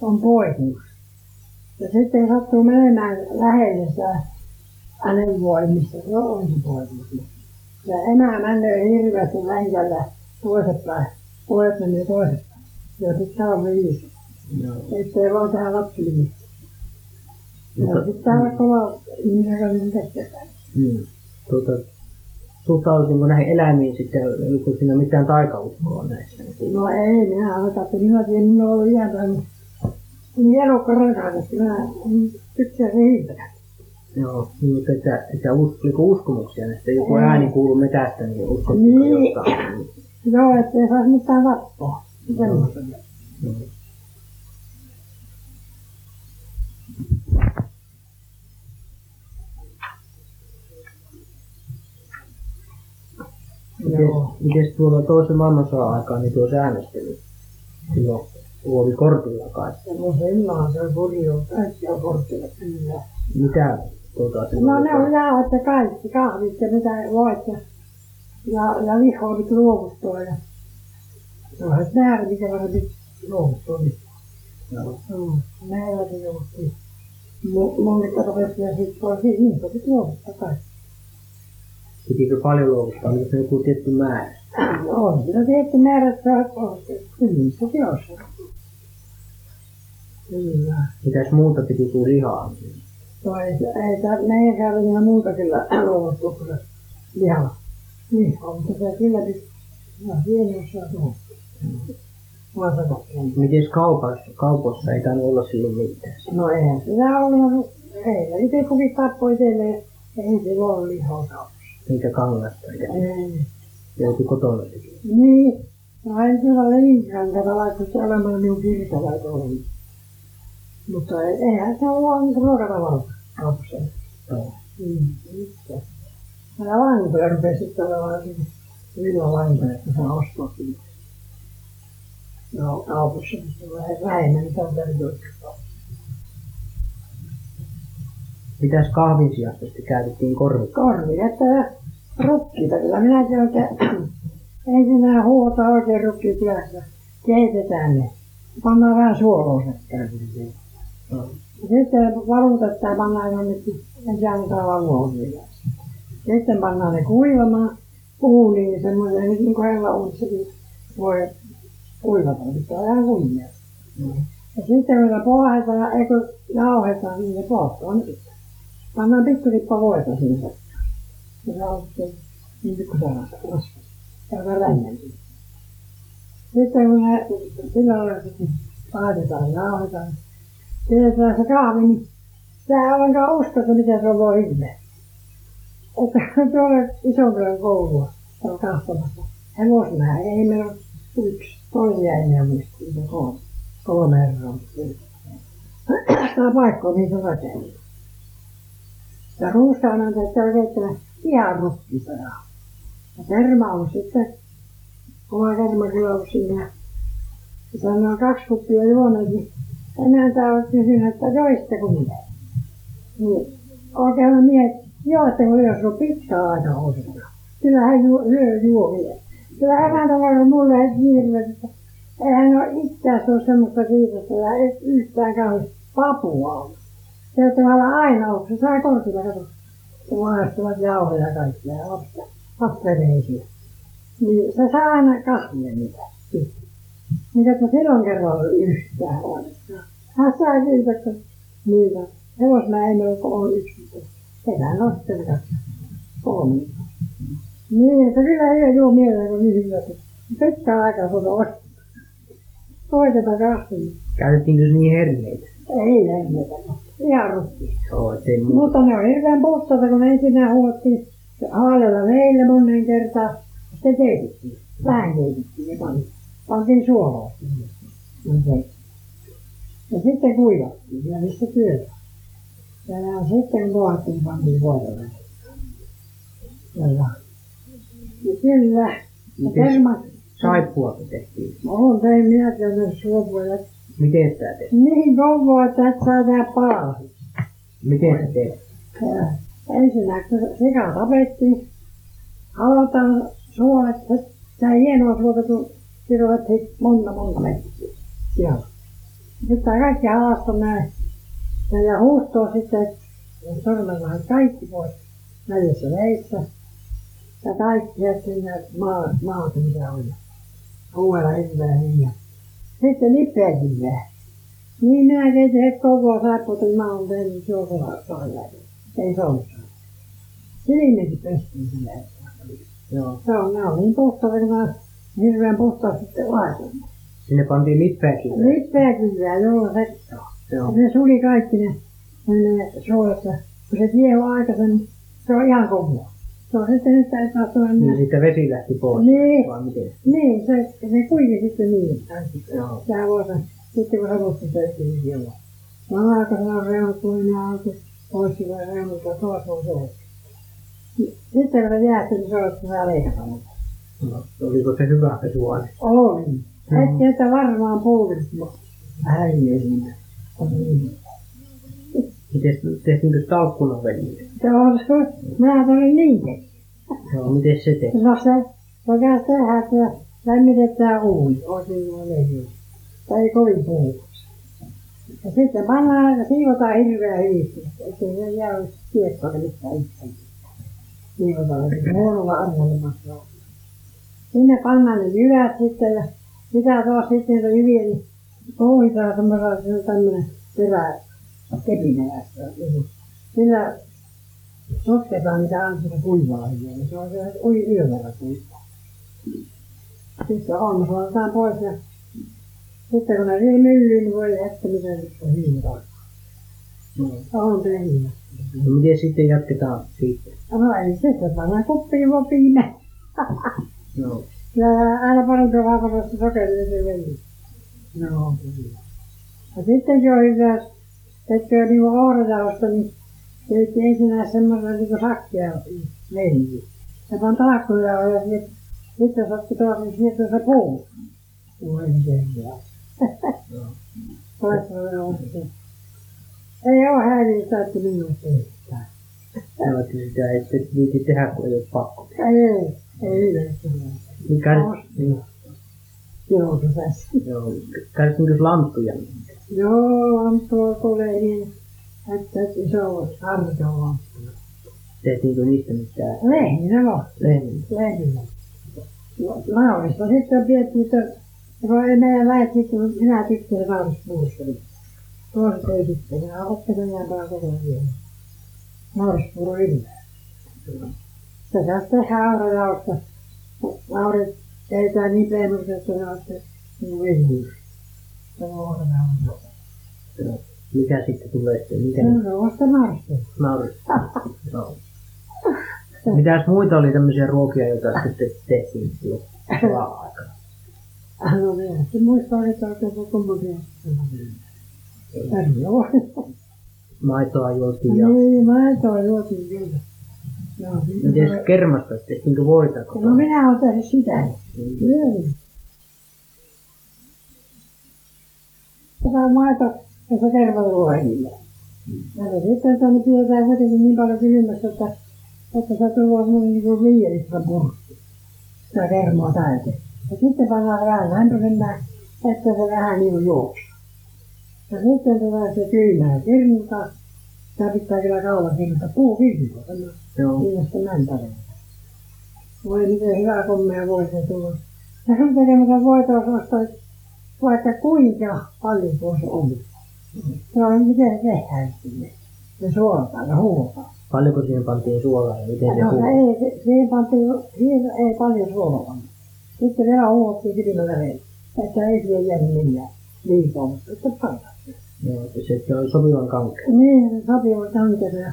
[SPEAKER 1] on poikinut. Ja sitten sattuu menemään lähelle sitä hänen voimista, se on se poikinut. Ja emä menee hirveästi länkällä toisepäin, pojat menee toisepäin. Ja sitten on viisi,
[SPEAKER 2] Joo.
[SPEAKER 1] ettei voi tehdä lapsille mitään. Ja sitten täällä kova ihminen kanssa tekee.
[SPEAKER 2] mm. tuota, suhtauduttiinko näihin eläimiin sitten, oliko siinä mitään taikauskoa näissä?
[SPEAKER 1] No ei, minä että minä tiedän, minä olen iän niin elokka rakas, että minä tykkää se hirveä.
[SPEAKER 2] Joo, niin, mutta että, että us, uskomuksia näistä? Joku ääni kuuluu metästä, niin uskotko
[SPEAKER 1] Niin.
[SPEAKER 2] jostain?
[SPEAKER 1] Joo, ettei saisi mitään tappaa. Semmoista.
[SPEAKER 2] Joo. Mites tuolla toisen maailmansodan aikaan, niin tuo säännöstely? Silloin oli kortilla kai.
[SPEAKER 1] Semmoisellaan se purjoo kaikkia kortilla kyllä.
[SPEAKER 2] Mitä tuota
[SPEAKER 1] No
[SPEAKER 2] oli
[SPEAKER 1] ne on jauhot ja kaikki, kahvit ja mitä voit ja, ja, ja lihoa nyt luovuttua ja se on se määrä, mikä varmaan nyt luovuttua.
[SPEAKER 2] Joo.
[SPEAKER 1] No, meilläkin joutui. Mulle rupesi ja sitten voi siis niin kuin luovuttaa kaikki.
[SPEAKER 2] Pitikö paljon luovuttaa? Oliko se joku tietty määrä?
[SPEAKER 1] On siinä tietty määrä, että on kyllä se teossa. Kyllä.
[SPEAKER 2] Mitäs muuta piti kuin lihaa?
[SPEAKER 1] No ei, ei tää, meidän käydä vielä muuta kyllä luovuttu kuin se liha. Niin, on mutta se kyllä piti. No, pieni osa tuo. Mä sanon.
[SPEAKER 2] Mites kaupassa? Kaupoissa ei tainnut olla silloin mitään.
[SPEAKER 1] No eihän sitä ollut, ei itse kukin tappoi itselleen, ei se ollut lihaa kaupassa.
[SPEAKER 2] Eikä kangasta eikä
[SPEAKER 1] Ei.
[SPEAKER 2] joutui kotona tekemään.
[SPEAKER 1] Niin, no ei kyllä laittoi se olemaan minun tuolla. Mutta ei- eihän se ole vaan ruokatavalla kaupassa.
[SPEAKER 2] Joo.
[SPEAKER 1] Mm. Mä lankoja rupesi sitten olemaan villalankoja, että saa ostaa. No kaupassa sitten vähän vähemmän, se on ottaa.
[SPEAKER 2] Mitäs kahvin sijasta sitten käytettiin korvit?
[SPEAKER 1] Korvi, että rukkiita, kyllä minäkin oikein ensinnäkin huolta oikein rukkityössä. Keitetään ne. Pannaan vähän suolaa sekaan.
[SPEAKER 2] Joo.
[SPEAKER 1] Sitten valutetaan ja pannaan jonnekin, ensin annetaan valua. Sitten pannaan ne kuivamaan uuniin semmoisen, niin kuin hellauunissakin voi kuivata, pitää ihan kuivia. Ja sitten kun ne pohjataan, eikö jauhetaan, niin ne polttaa ne pitää. Pannaan pikkulippa voita sinne sekaan. Ja se on sitten niin pikkusen raskas. Ja vähän rännämpi. Sitten kun ne sillä lailla sitten laitetaan ja jauhetaan, Tiedetään se kahvi, niin sitä ei ollenkaan uskota, miten se on voi hyvä. Että tuolla Isonkylän koulua on katsomassa. Hevosmäärä, ei meillä ole yksi, toisia enää muista, kolme. Kolme herraa. Sitä paikkaa, mihin se on rakentunut. Ja ruuska on että on keittämä ihan rukkista ja kerma on sitten, oma kyllä on siinä. Ja sanoo kaksi kuppia juoneet, niin emäntä on kysynyt, että joitteko minä? Niin oikein mä mietin, joitteko jos on pitkä aika osana. Kyllä hän juo, syö juomia. Kyllä emäntä on mulle hirveästi, että eihän ole itseään ole semmoista kiitosta ja yhtään kauheasti papua ollut. Se on tavallaan aina ollut, se sai kortilla kato. Maistuvat jauhoja ja kaikkia ja lapsia, lapsireisiä. Niin se saa aina kahvia niitä. Mikä että silloin kerran yhtään onnistunut. Hän sai kiitoksen niitä. Hevosmä ei ole yksi, mutta ketään on sitten kaksi. Kolme. Niin, että kyllä hyvä juo mieleen, kun niin hyvä. Pitkä aika tuota on. Toiseta kahvia.
[SPEAKER 2] Käytettiinkö niin herneitä?
[SPEAKER 1] Ei hengetä. Ihan
[SPEAKER 2] ettei muuta.
[SPEAKER 1] Mutta ne on hirveän puhtaita, kun ensin huolettiin haalella meille monen kertaa. Sitten keitettiin. Vähän keitettiin ja pantiin. Pantiin suolaa. Niin se. Ja sitten kuivattiin ja missä työtä. Ja ja sitten kun puhattiin, pantiin voidella. Ja ja. Ja kyllä. Ja kermat.
[SPEAKER 2] saippuakin tehtiin?
[SPEAKER 1] On tein minäkin on suopua. Ja
[SPEAKER 2] Miten sitä tehtiin?
[SPEAKER 1] niin kovaa, että et saa tehdä palaa.
[SPEAKER 2] Miten se?
[SPEAKER 1] Ja ensinnäkin sika tapettiin, aloitetaan suolet, tämä hienoa suolta, kun kirjoitettiin monta monta metriä siellä. Sitten kaikki halasta näin. Ja, ja huuhtoo sitten sormella kaikki pois välissä veissä. Ja kaikki sinne maa, maata mitä on. Uudella hirveä niin. Sitten lipeäkin vähän. Niin minä heti koko saippuutta, kun mä oon tehnyt suokola soijaille. Ei se ollut. Silmikin pestiin sillä hetkellä.
[SPEAKER 2] Joo.
[SPEAKER 1] Se on, ne on niin puhtaita, kun mä hirveän puhtaasti sitten laitan.
[SPEAKER 2] Sinne pantiin lipeäkin.
[SPEAKER 1] Lipeä kyllä, joo, se
[SPEAKER 2] Joo.
[SPEAKER 1] Ne suli kaikki ne menee suolassa. Kun se kiehuu aikaisemmin, se on ihan kovaa. Se sitten nyt ei taas ole
[SPEAKER 2] Niin siitä vesi lähti pois.
[SPEAKER 1] Niin.
[SPEAKER 2] Vai miten?
[SPEAKER 1] Niin, se, se kuivui sitten niin.
[SPEAKER 2] Joo.
[SPEAKER 1] Tää vuosi, sitten kun savutti se niin siellä. Mä aikaisemmin on reunut, kun minä auki pois sillä reunulta, tuossa on se. Sitten kun se jäähti, niin se saa leikata niitä.
[SPEAKER 2] No, oliko se hyvä pesuaine?
[SPEAKER 1] Oli.
[SPEAKER 2] Joo.
[SPEAKER 1] Et sieltä varmaan mutta häiriö siinä. On niin.
[SPEAKER 2] Miten tehtiinkö talkkunan
[SPEAKER 1] on se, mä tulin niitä.
[SPEAKER 2] Joo, miten se tehtiin?
[SPEAKER 1] No se, se käy tehdä, että lämmitetään uuni, osin levyä. Tai kovin puhuksi. Ja sitten pannaan ja siivotaan hirveän hyvin, ettei se jää kiekkoille mitään itse. Siivotaan siis huonolla arvoilemassa. Sinne pannaan ne jyvät sitten ja mitä tuossa sitten niitä jyviä, niin pouhitaan semmoisella, se on tämmöinen terä kepinälästä. Sillä sotketaan niitä ansilla kuivaa niin se on se ui verran kuivaa. Sitten aamu suolataan pois ja sitten kun ne siihen myllyyn, niin voi jättää mitä nyt on hyvin tarkkaan. On tehnyt.
[SPEAKER 2] No, miten sitten jatketaan siitä?
[SPEAKER 1] No ei sitten pannaan kuppiin vopiin.
[SPEAKER 2] Joo.
[SPEAKER 1] Ja aina parempi vaakavasta sokeria se veli. No kyllä. Ja sittenkin on hyvä, tekee niin kuin ohrajausta, niin teitti ensin semmoisen niin kuin sakkia veli. Ja pan talkkuja ja sitten sitten saatti taas niin sieltä se puu. On se. Ei ole häiriötä, että minun.
[SPEAKER 2] Joo, että sitä ei sitten viiti tehdä, kun ei ole pakko.
[SPEAKER 1] Ei, ei yleensä.
[SPEAKER 2] Niin,
[SPEAKER 1] Joo, se tässä.
[SPEAKER 2] joo, käytiinkö lanttuja?
[SPEAKER 1] Joo, Antto tulee niin, että iso harjo on.
[SPEAKER 2] Tehtiinkö niistä mitään?
[SPEAKER 1] Lehdillä on,
[SPEAKER 2] Lehmillä?
[SPEAKER 1] lehdillä. Naurista sitten pidettiin, että meidän väet sitten, minä tykkään naurispuusta. Tuossa ei sitten, minä oppelen jään päällä koko ajan. Naurispuuro yllä. Se saa tehdä aurajausta. Naurit teetään niin pehmeäksi, että ne se niin. Se on aurajausta.
[SPEAKER 2] Joo. Mikä sitten tulee sitten? Mikä
[SPEAKER 1] Se on vasta naurispuuro.
[SPEAKER 2] nauris? Joo. Mitäs muita oli tämmöisiä ruokia, joita sitten tehtiin silloin sodan-aikana?
[SPEAKER 1] No minä sitten muistan, että oikein se kummoisia. Joo.
[SPEAKER 2] Maitoa juotiin ja...
[SPEAKER 1] Niin, maitoa juotin kyllä.
[SPEAKER 2] Miten
[SPEAKER 1] sai-
[SPEAKER 2] kermasta tehtiinkö voita
[SPEAKER 1] No minä olen tehnyt sitä. Kyllä. Tätä maito ja se kermaluohille. Ja se sitten tänne pidetään kuitenkin niin paljon kylmässä, että, että se tulee semmoinen niin kuin viielistä purkki. Sitä kermaa täytyy. Ja sitten pannaan vähän lämpöisemmään, että se vähän niin kuin juoksee. Ja sitten tulee se kylmää kirnuta. Tämä pitää kyllä kaula kirnuta. Puu kirnuta.
[SPEAKER 2] Joo.
[SPEAKER 1] Kiinnosta mäntäreitä. Voi miten hyvä kommea voi se tulla. Ja sun tekemätä voita ostaa vaikka kuinka paljon tuossa on. Se on miten tehdään sinne. Se suolataan ja huutaa.
[SPEAKER 2] Paljonko siihen pantiin suolaa ja miten se
[SPEAKER 1] No
[SPEAKER 2] huusi?
[SPEAKER 1] ei, se, siihen pantiin, siihen ei paljon suolaa. Sitten vielä huuottiin kylmällä vedellä. Että ei siihen jäänyt millään liikaa, mutta että paikat.
[SPEAKER 2] Joo, se, se oli sopivan kankea.
[SPEAKER 1] Niin, se sopiva kankera. ja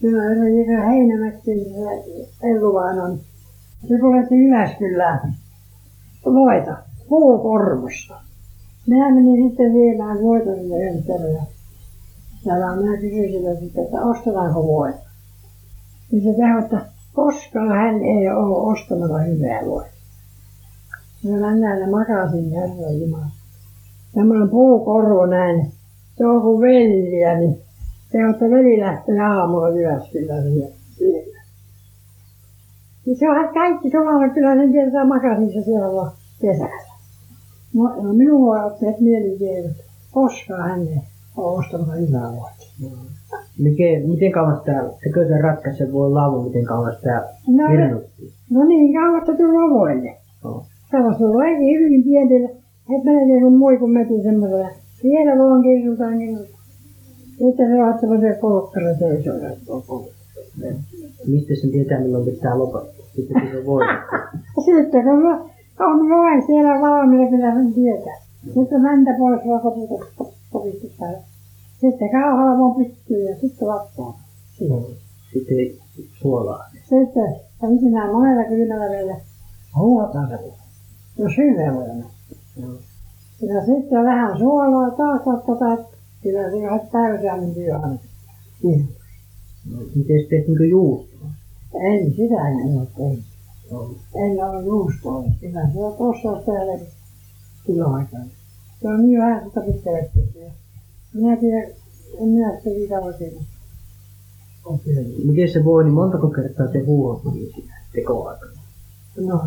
[SPEAKER 1] Kyllä se joka Heinämäkki, se Elluvain on. Se kuljetti Jyväskylään voita puukorvossa. Minä menin sitten viemään voita sinne yhden kerran. ja minä kysyin sitä sitten, että ostetaanko voita. Niin se kehui, että koskaan hän ei ole ostamalla hyvää voita. Me mennään makasin Herran Jumala. Tämmöinen puukorvo näin. Se on kuin velliä, niin se on, että veli lähtee aamulla Jyväskylään siellä. Niin se on kaikki samalla kyllä sen tietää makasissa siellä kesällä. No, no minua otti heti mieli että koskaan hän ei ole ostamassa hyvää voita.
[SPEAKER 2] Miten, miten kauan sitä, sekö se ratkaisi sen voi laavun, miten kauan sitä
[SPEAKER 1] No,
[SPEAKER 2] kirnuttiin?
[SPEAKER 1] no niin kauan, että tuli avoille.
[SPEAKER 2] Joo.
[SPEAKER 1] Se on ollut ei hyvin pienillä. Et melkein kuin mui, kun metin semmoisella. Siellä vaan kirjoitan kirjoitan. Sitten se on semmoisia kolkkara seisoja.
[SPEAKER 2] Mistä sen tietää, milloin pitää lopettaa? Sitten kun se voi.
[SPEAKER 1] Sitten kun mä- on vain siellä valmiina, tietää. Sitten mäntä pois vaan päällä. Sitten kauhalmo pystyy ja sitten lattaa. Siihen.
[SPEAKER 2] Sitten suolaa.
[SPEAKER 1] Sitten ensinnäkin monella kylmällä vielä huotaan se. Jos hyvä voi olla.
[SPEAKER 2] Joo.
[SPEAKER 1] Ja sitten vähän suolaa taas ottaa, kyllä se on täysin työ aina. Niin.
[SPEAKER 2] No, miten se tehtiinkö juustoa?
[SPEAKER 1] Ei sitä en ole tehnyt. En ole juustoa. Kyllä se on tuossa täällä kilo aikaa. Se on niin vähän sitä pitkälti. Minä tiedän, en minä sitä siitä oikein tehnyt.
[SPEAKER 2] Miten se voi, niin montako kertaa se huuho tuli siinä tekoaikana?
[SPEAKER 1] No,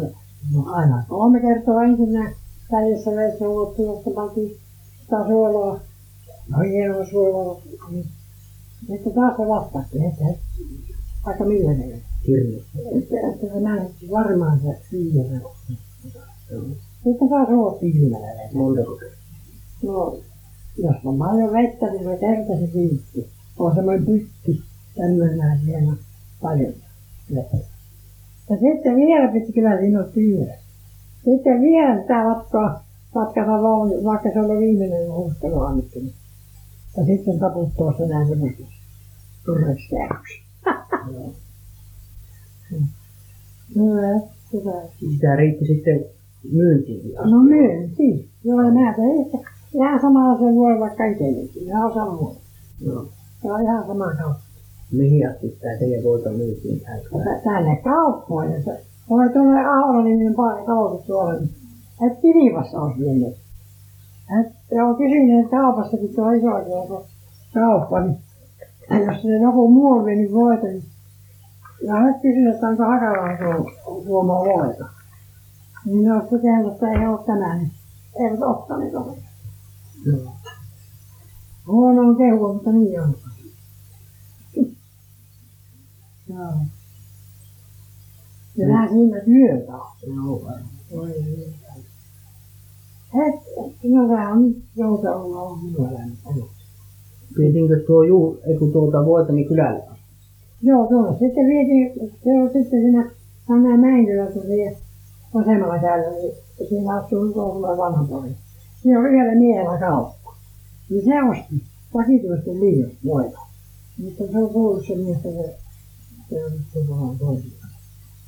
[SPEAKER 1] no aina kolme kertaa ensinnä päivässä vedessä uuttu, josta pantiin sitä suolaa. No hienoa suolaa. Niin. Sitten taas se vastatti, että aika millainen.
[SPEAKER 2] Kirja.
[SPEAKER 1] Että, että näytti varmaan se.
[SPEAKER 2] Joo.
[SPEAKER 1] Sitten taas uuttiin silmällä.
[SPEAKER 2] Montako kertaa?
[SPEAKER 1] No, jos on paljon vettä, niin kerta se kiinni. On semmoinen pytti, tämmöinen siellä paljon vettä. Ja sitten vielä piti kyllä siinä on työ. Sitten vielä sitä matkaa matkata vaan, vaikka se oli viimeinen huustelu annettu. Ja sitten taputtaa se näin semmoisen turvekseäksi. No, ja sitä.
[SPEAKER 2] Sitä riitti sitten myyntiin asti.
[SPEAKER 1] No myynti. Joo, ja mä tein itse. Ihan samalla sen voi vaikka itsellekin. Ihan samoin.
[SPEAKER 2] Joo.
[SPEAKER 1] Se on ihan sama kauppa.
[SPEAKER 2] Mihin asti sitä teidän voita myytiin tähän?
[SPEAKER 1] Tä- Tänne kauppoihin. Se voi tuonne Aula-niminen kaupunki tuolla. niin Et Kilivassa olisi mennyt. Et joo, kysyin, että kaupassakin tuo iso kauppa, niin jos se joku muu oli vienyt voita, niin ja hän kysyi, että onko Hakalaan tuomaa voita. Niin ne olisi tehnyt, että ei ole tänään, niin eivät ottaneet ole.
[SPEAKER 2] Joo.
[SPEAKER 1] Huono on kehua, mutta niin on. Joo. Ja vähän siinä työtä on.
[SPEAKER 2] Joo, varmaan.
[SPEAKER 1] Hyvä. Et, no tämä on joutavaa on minulla ollut.
[SPEAKER 2] Vietiinkö tuo juu, ei kun tuota voita niin kylälle asti?
[SPEAKER 1] Joo, tuolla sitten vietiin, se on sitten siinä Hanna Mäinkylä, kun se vasemmalla kädellä, niin siinä asuu vanha tori. Siinä on yhdellä miehellä kauppa. Niin se osti vakituisesti liian voita. Mutta se on kuullut se mies, että se, on nyt tuolla toisilla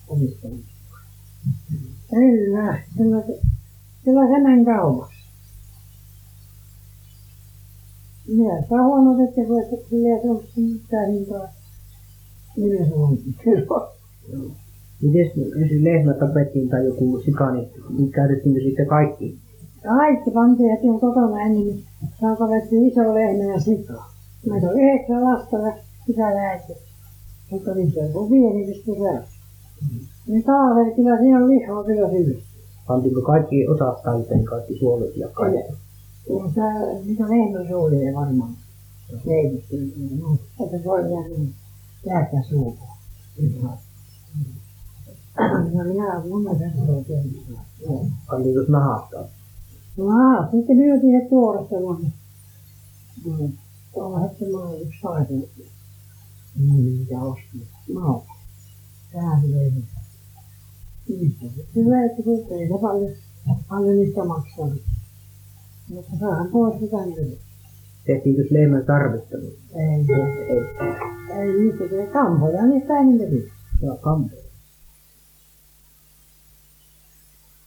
[SPEAKER 1] omistanut. Kyllä, kyllä, kyllä se meni kaupaksi. Minä sitä huono, että kun että kyllä se on mitään hintaa. Minä se on kyllä.
[SPEAKER 2] Miten jos lehmä tapettiin tai joku sika, niin niin käytettiinkö sitten kaikki?
[SPEAKER 1] Kaikki pantiin, että on kotona ennen, niin saa vettiin iso lehmä ja sika. Meitä on yhdeksän lasta ja isä ja äiti. Mutta niin se on pieni pistö se. Niin talvella kyllä siinä on lihaa kyllä syy.
[SPEAKER 2] Pantiinko kaikki osat täyteen, kaikki suolet ja kaikki?
[SPEAKER 1] Kun sä, mitä lehmän suulee varmaan. Leivistä, niin no, että se on ihan jääkä suuhun. Ja minä mun verran tehnyt. Joo.
[SPEAKER 2] Pantiinko nahasta?
[SPEAKER 1] No aa, sitten myytiin se tuore semmoinen. No, mä olin yksi naisen. Niin, mitä osti. Maa. Tähän. Niistä sitten veetti, kun ei se paljon, paljon niistä maksanut. Mutta saahan pois sitä nyt.
[SPEAKER 2] Tehtiinkö lehmän tarvittanut?
[SPEAKER 1] Ei, ei, ei, ei niistä tee kampoja, niistä ei niitä.
[SPEAKER 2] Joo, kampo.